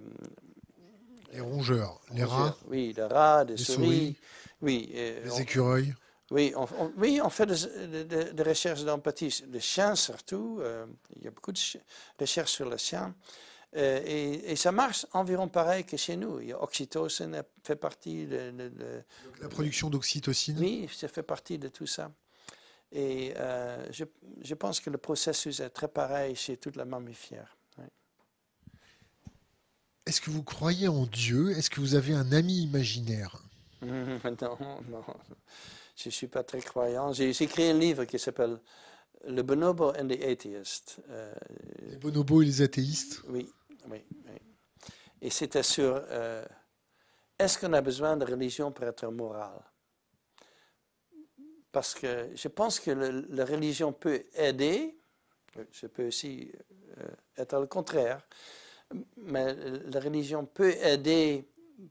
les rongeurs, les rats. Oui, les rats, les, souris, Oui, les écureuils. Oui on, oui, on fait des, recherches d'empathie. Les chiens surtout, euh, il y a beaucoup de recherches sur les chiens. Euh, et, ça marche environ pareil que chez nous. Il y a oxytocine fait partie de, La production d'oxytocine Oui, ça fait partie de tout ça. Et euh, je, je, pense que le processus est très pareil chez toute la mammifère. Est-ce que vous croyez en Dieu? Est-ce que vous avez un ami imaginaire? (laughs) Non, non je ne suis pas très croyant. J'ai écrit un livre qui s'appelle Le bonobo and the atheist. Euh, les bonobos et les athéistes Oui, oui. Et c'était sur euh, est-ce qu'on a besoin de religion pour être moral? Parce que je pense que la religion peut aider, je peux aussi euh, être le contraire, mais la religion peut aider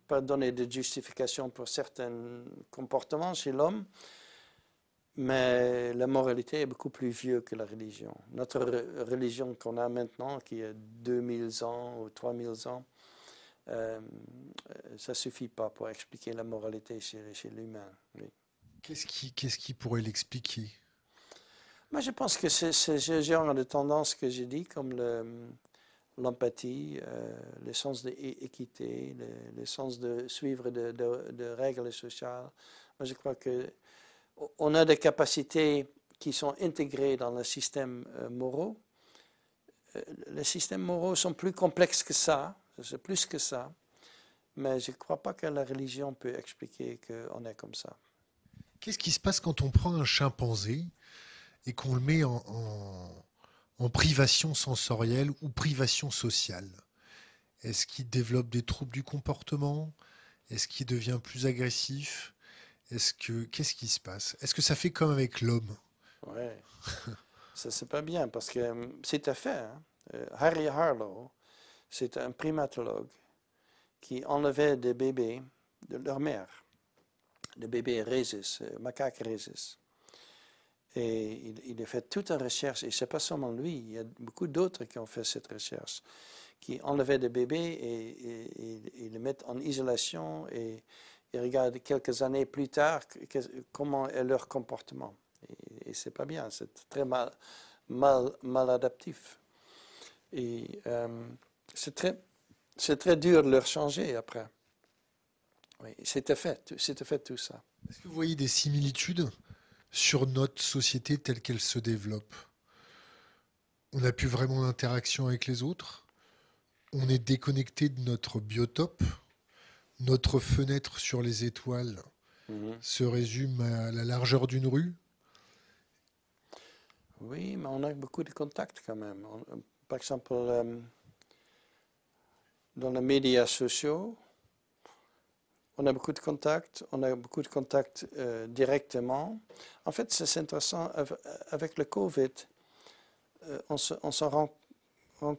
pas donner de justification pour certains comportements chez l'homme, mais la moralité est beaucoup plus vieux que la religion. Notre religion qu'on a maintenant, qui a 2000 ans ou 3000 ans, euh, ça ne suffit pas pour expliquer la moralité chez, chez l'humain. Qu'est-ce qui, qu'est-ce qui pourrait l'expliquer? Moi, je pense que c'est ce genre de tendance que j'ai dit, comme le, l'empathie, euh, le sens de l'équité, le, sens de suivre de, règles sociales. Moi, je crois que on a des capacités qui sont intégrées dans le système euh, moraux. Euh, les systèmes moraux sont plus complexes que ça, c'est plus que ça, mais je ne crois pas que la religion peut expliquer qu'on est comme ça. Qu'est-ce qui se passe quand on prend un chimpanzé et qu'on le met en en privation sensorielle ou privation sociale Est-ce qu'il développe des troubles du comportement? Est-ce qu'il devient plus agressif? Est-ce que qu'est-ce qui se passe? Est-ce que ça fait comme avec l'homme? Ouais. (laughs) ça c'est pas bien parce que euh, c'est à fait. Hein. Euh, Harry Harlow, c'est un primatologue qui enlevait des bébés de leur mère, des bébés rhésus, euh, macaques rhésus. Et il, a fait toute une recherche, et ce n'est pas seulement lui, il y a beaucoup d'autres qui ont fait cette recherche, qui enlevaient des bébés et, et, les mettent en isolation et, regardent quelques années plus tard comment est leur comportement. Et, ce n'est pas bien, c'est très mal, mal, mal adaptif. Et euh, c'est très, très dur de leur changer après. Oui, c'était fait, c'était fait tout ça. Est-ce que vous voyez des similitudes? Sur notre société telle qu'elle se développe. On n'a plus vraiment d'interaction avec les autres. On est déconnecté de notre biotope. Notre fenêtre sur les étoiles mhm. se résume à la largeur d'une rue. Oui, mais on a beaucoup de contacts quand même. par exemple, euh, dans les médias sociaux, on a beaucoup de contacts, on a beaucoup de contacts euh, directement. En fait, c'est intéressant, avec le COVID, euh, on se, rend,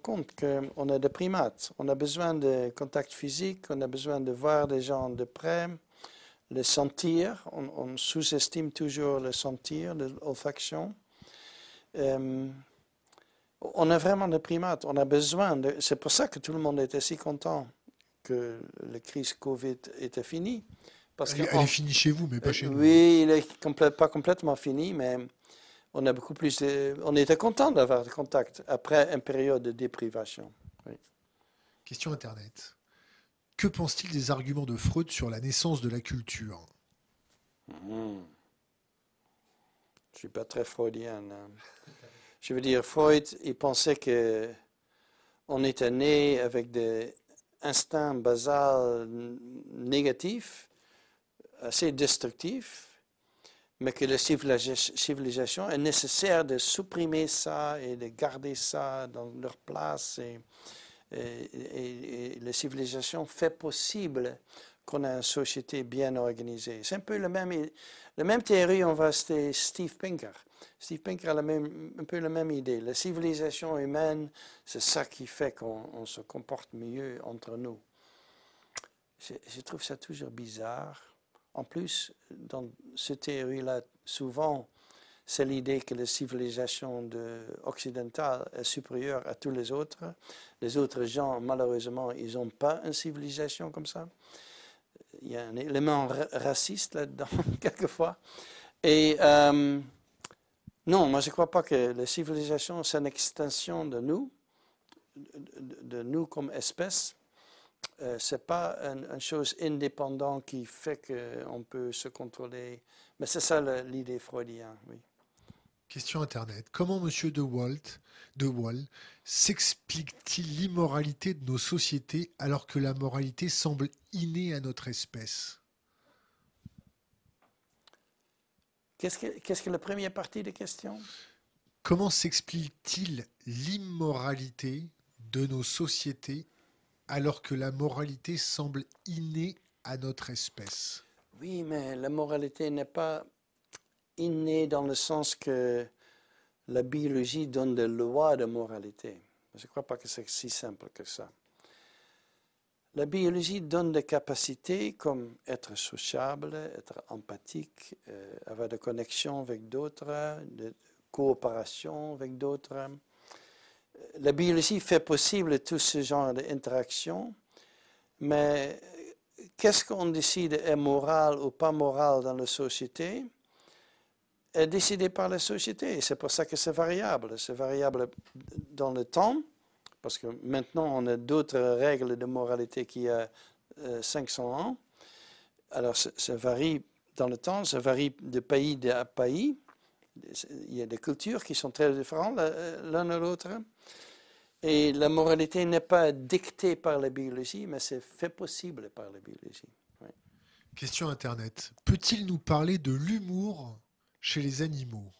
compte qu'on a des primates. On a besoin de contacts physiques, on a besoin de voir des gens de près, les sentir. On, sous-estime toujours le sentir, l'olfaction. Euh, on a vraiment des primates, on a besoin de... C'est pour ça que tout le monde était si content que la crise Covid était finie. Parce elle, est finie chez vous, mais pas chez nous. Oui, il n'est pas complètement fini, mais on a beaucoup plus. on était content d'avoir des contacts après une période de déprivation. Question Internet. Que pense-t-il des arguments de Freud sur la naissance de la culture? Hmm. Je ne suis pas très freudien. Hein. Je veux dire, Freud, il pensait que on était né avec des instincts basals négatifs, assez destructifs, mais que la civilisation est nécessaire de supprimer ça et de garder ça dans leur place. Et, la civilisation fait possible qu'on ait une société bien organisée. C'est un peu la même, la même théorie, on va citer Steve Pinker. Steve Pinker a la même, un peu la même idée. La civilisation humaine, c'est ça qui fait qu'on se comporte mieux entre nous. Je, trouve ça toujours bizarre en plus, dans cette théorie-là, souvent, c'est l'idée que la civilisation occidentale est supérieure à tous les autres. Les autres gens, malheureusement, ils n'ont pas une civilisation comme ça. Il y a un élément raciste là-dedans, (laughs) quelquefois. Et euh, non, moi je ne crois pas que la civilisation, c'est une extension de nous, de nous comme espèce. Euh, ce n'est pas une, chose indépendante qui fait qu'on peut se contrôler. Mais c'est ça l'idée freudienne. Question Internet. Comment M. De Walt, de Wall s'explique-t-il l'immoralité de nos sociétés alors que la moralité semble innée à notre espèce? Qu'est-ce que, qu'est-ce que la première partie de question Comment s'explique-t-il l'immoralité de nos sociétés alors que la moralité semble innée à notre espèce? Oui, mais la moralité n'est pas innée dans le sens que la biologie donne des lois de moralité. Je ne crois pas que c'est si simple que ça. La biologie donne des capacités comme être sociable, être empathique, euh, avoir des connexions avec d'autres, de coopération avec d'autres la biologie fait possible tout ce genre d'interaction, mais qu'est-ce qu'on décide est moral ou pas moral dans la société? Est décidé par la société. C'est pour ça que c'est variable. C'est variable dans le temps, parce que maintenant on a d'autres règles de moralité qu'il y a 500 euh, ans. Alors ça varie dans le temps, ça varie de pays à pays il y a des cultures qui sont très différentes l'un de l'autre. Et la moralité n'est pas dictée par la biologie, mais c'est fait possible par la biologie. Question Internet. Peut-il nous parler de l'humour chez les animaux?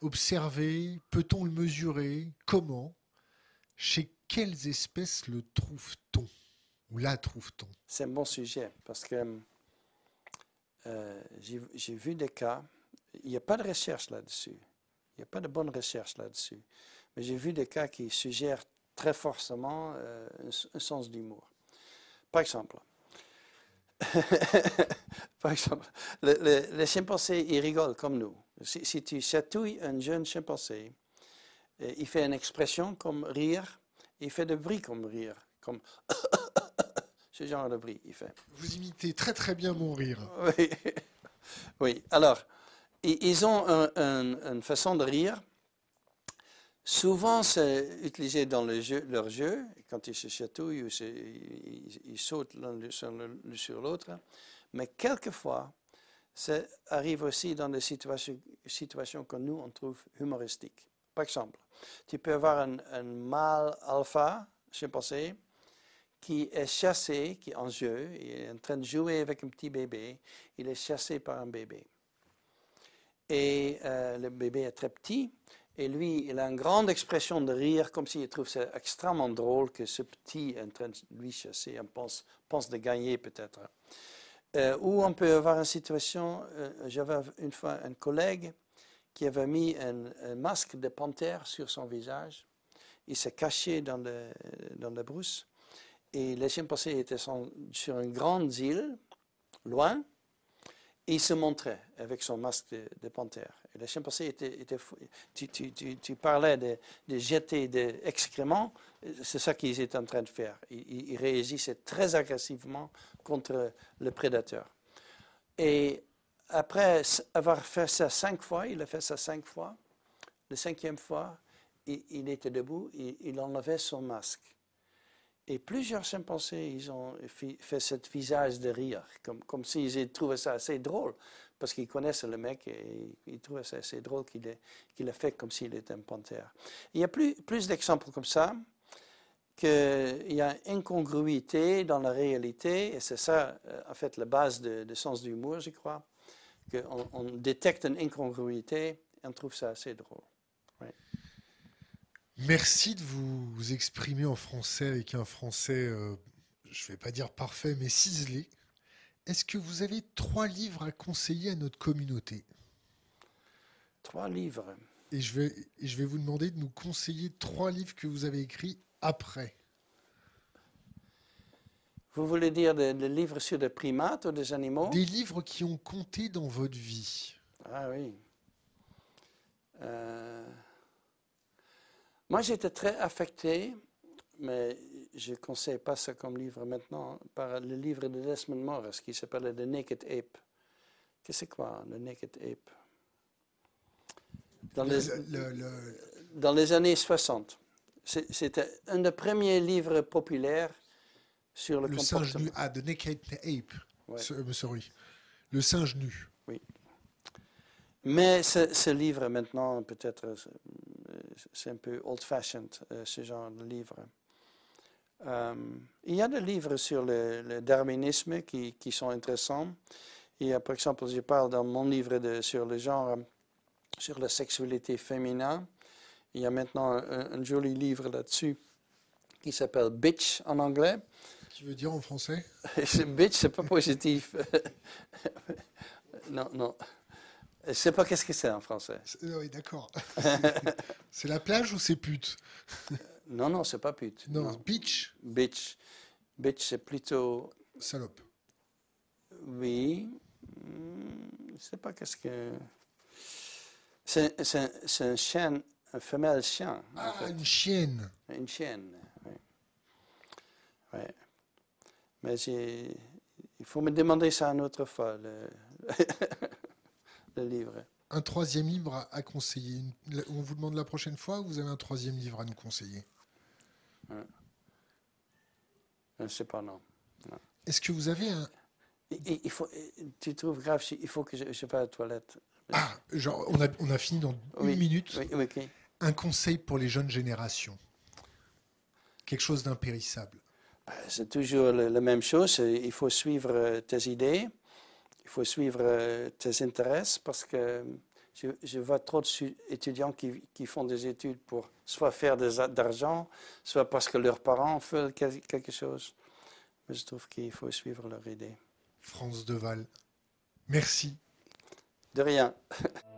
Observer, peut-on le mesurer? Comment? Chez quelles espèces le trouve-t-on Ou la trouve-t-on? C'est un bon sujet parce que euh, j'ai vu des cas il n'y a pas de recherche là-dessus. Il n'y a pas de bonne recherche là-dessus. Mais j'ai vu des cas qui suggèrent très forcément euh, un, sens d'humour. Par exemple, (laughs) par exemple, les chimpanzés, ils rigolent comme nous. Si, tu chatouilles un jeune chimpanzé, il fait une expression comme rire, il fait des bruits comme rire, comme (coughs) ce genre de bruit, il fait. Vous imitez très très bien mon rire. Oui, (laughs) oui. alors, ils ont une façon de rire. Souvent, c'est utilisé dans leur jeu, quand ils se chatouillent ou ils, sautent l'un sur l'autre. Mais quelquefois, ça arrive aussi dans des situations, situations que nous, on trouve humoristiques. Par exemple, tu peux avoir un, mâle alpha, chimpanzé, qui est chassé, qui est en jeu, il est en train de jouer avec un petit bébé, il est chassé par un bébé. Et euh, le bébé est très petit. Et lui, il a une grande expression de rire, comme s'il trouve ça extrêmement drôle que ce petit est en train de lui chasser, on pense, de gagner peut-être. Euh, ou on peut avoir une situation, euh, j'avais une fois un collègue qui avait mis un, masque de panthère sur son visage. Il s'est caché dans, la brousse. Et les chimpanzés étaient sur une grande île, loin, il se montrait avec son masque de, panthère. Et Les chimpanzés étaient. Tu, parlais de, jeter des excréments, c'est ça qu'ils étaient en train de faire. Ils- ils réagissaient très agressivement contre le prédateur. Et après avoir fait ça cinq fois, il a fait ça cinq fois, la cinquième fois, il, était debout, il, il enlevait son masque. Et plusieurs chimpanzés, ils ont fait ce visage de rire, comme, comme s'ils aient trouvé ça assez drôle, parce qu'ils connaissent le mec et ils trouvaient ça assez drôle qu'il ait, qu'il ait fait comme s'il était un panthère. Il y a plus, plus d'exemples comme ça, qu'il y a incongruité dans la réalité, et c'est ça, euh, en fait, la base de, de sens d'humour, je crois, qu'on on détecte une incongruité et on trouve ça assez drôle. Merci de vous exprimer en français avec un français, euh, je vais pas dire parfait, mais ciselé. Est-ce que vous avez trois livres à conseiller à notre communauté? Trois livres. et je, vais, et je vais vous demander de nous conseiller trois livres que vous avez écrits après. Vous voulez dire des, des livres sur des primates ou des animaux? Des livres qui ont compté dans votre vie. Ah oui. Euh, Moi, j'étais très affecté, mais je ne conseille pas ça comme livre maintenant, par le livre de Desmond Morris qui s'appelle The Naked Ape. Qu'est-ce que c'est quoi, The Naked Ape? Dans les, Le- le- le- dans les années 60. C'est- C'était un des premiers livres populaires sur le, singe nu. Ah, The Naked Ape. Ouais. Euh, sorry. Le singe nu. Mais ce, ce livre, maintenant, peut-être, euh, c'est un peu old-fashioned, euh, ce genre de livre. Euh, il y a des livres sur le, le darwinisme qui, qui sont intéressants. Il y a, par exemple, je parle dans mon livre de- sur le genre, sur la sexualité féminin. Il y a maintenant un, un joli livre là-dessus qui s'appelle Bitch en anglais. Qui veut dire en français (laughs) C'est- Bitch, c'est pas positif. (laughs) non, non. Je sais pas qu'est-ce que c'est en français. Euh, Oui, d'accord. (laughs) c'est la plage ou c'est pute Non, non, c'est pas pute. non, bitch, Bitch. Bitch, c'est plutôt. salope. Oui. Hmm, Je sais pas qu'est-ce que. C'est un, chien, un femelle chien, en Ah, fait. une chienne. Une chienne. Oui. Ouais. Mais il faut me demander ça une autre fois, le, (laughs) le livre. Un troisième livre à, conseiller. On vous demande la prochaine fois ou vous avez un troisième livre à nous conseiller? Je ne sais pas, non. Est-ce que vous avez un. Il, faut, tu trouves grave, il faut que je, je fasse à la toilette. Ah, genre, on a, on a fini dans Oui, une minute. Oui. Un conseil pour les jeunes générations. Quelque chose d'impérissable. C'est toujours la même chose. Il faut suivre euh, tes idées, il faut suivre euh, tes intérêts parce que je, je vois trop d'étudiants qui, qui font des études pour soit faire des a- d'argent, soit parce que leurs parents quel- quelque chose. Mais je trouve qu'il faut suivre leurs idées. France Deval. Merci. De rien. (laughs)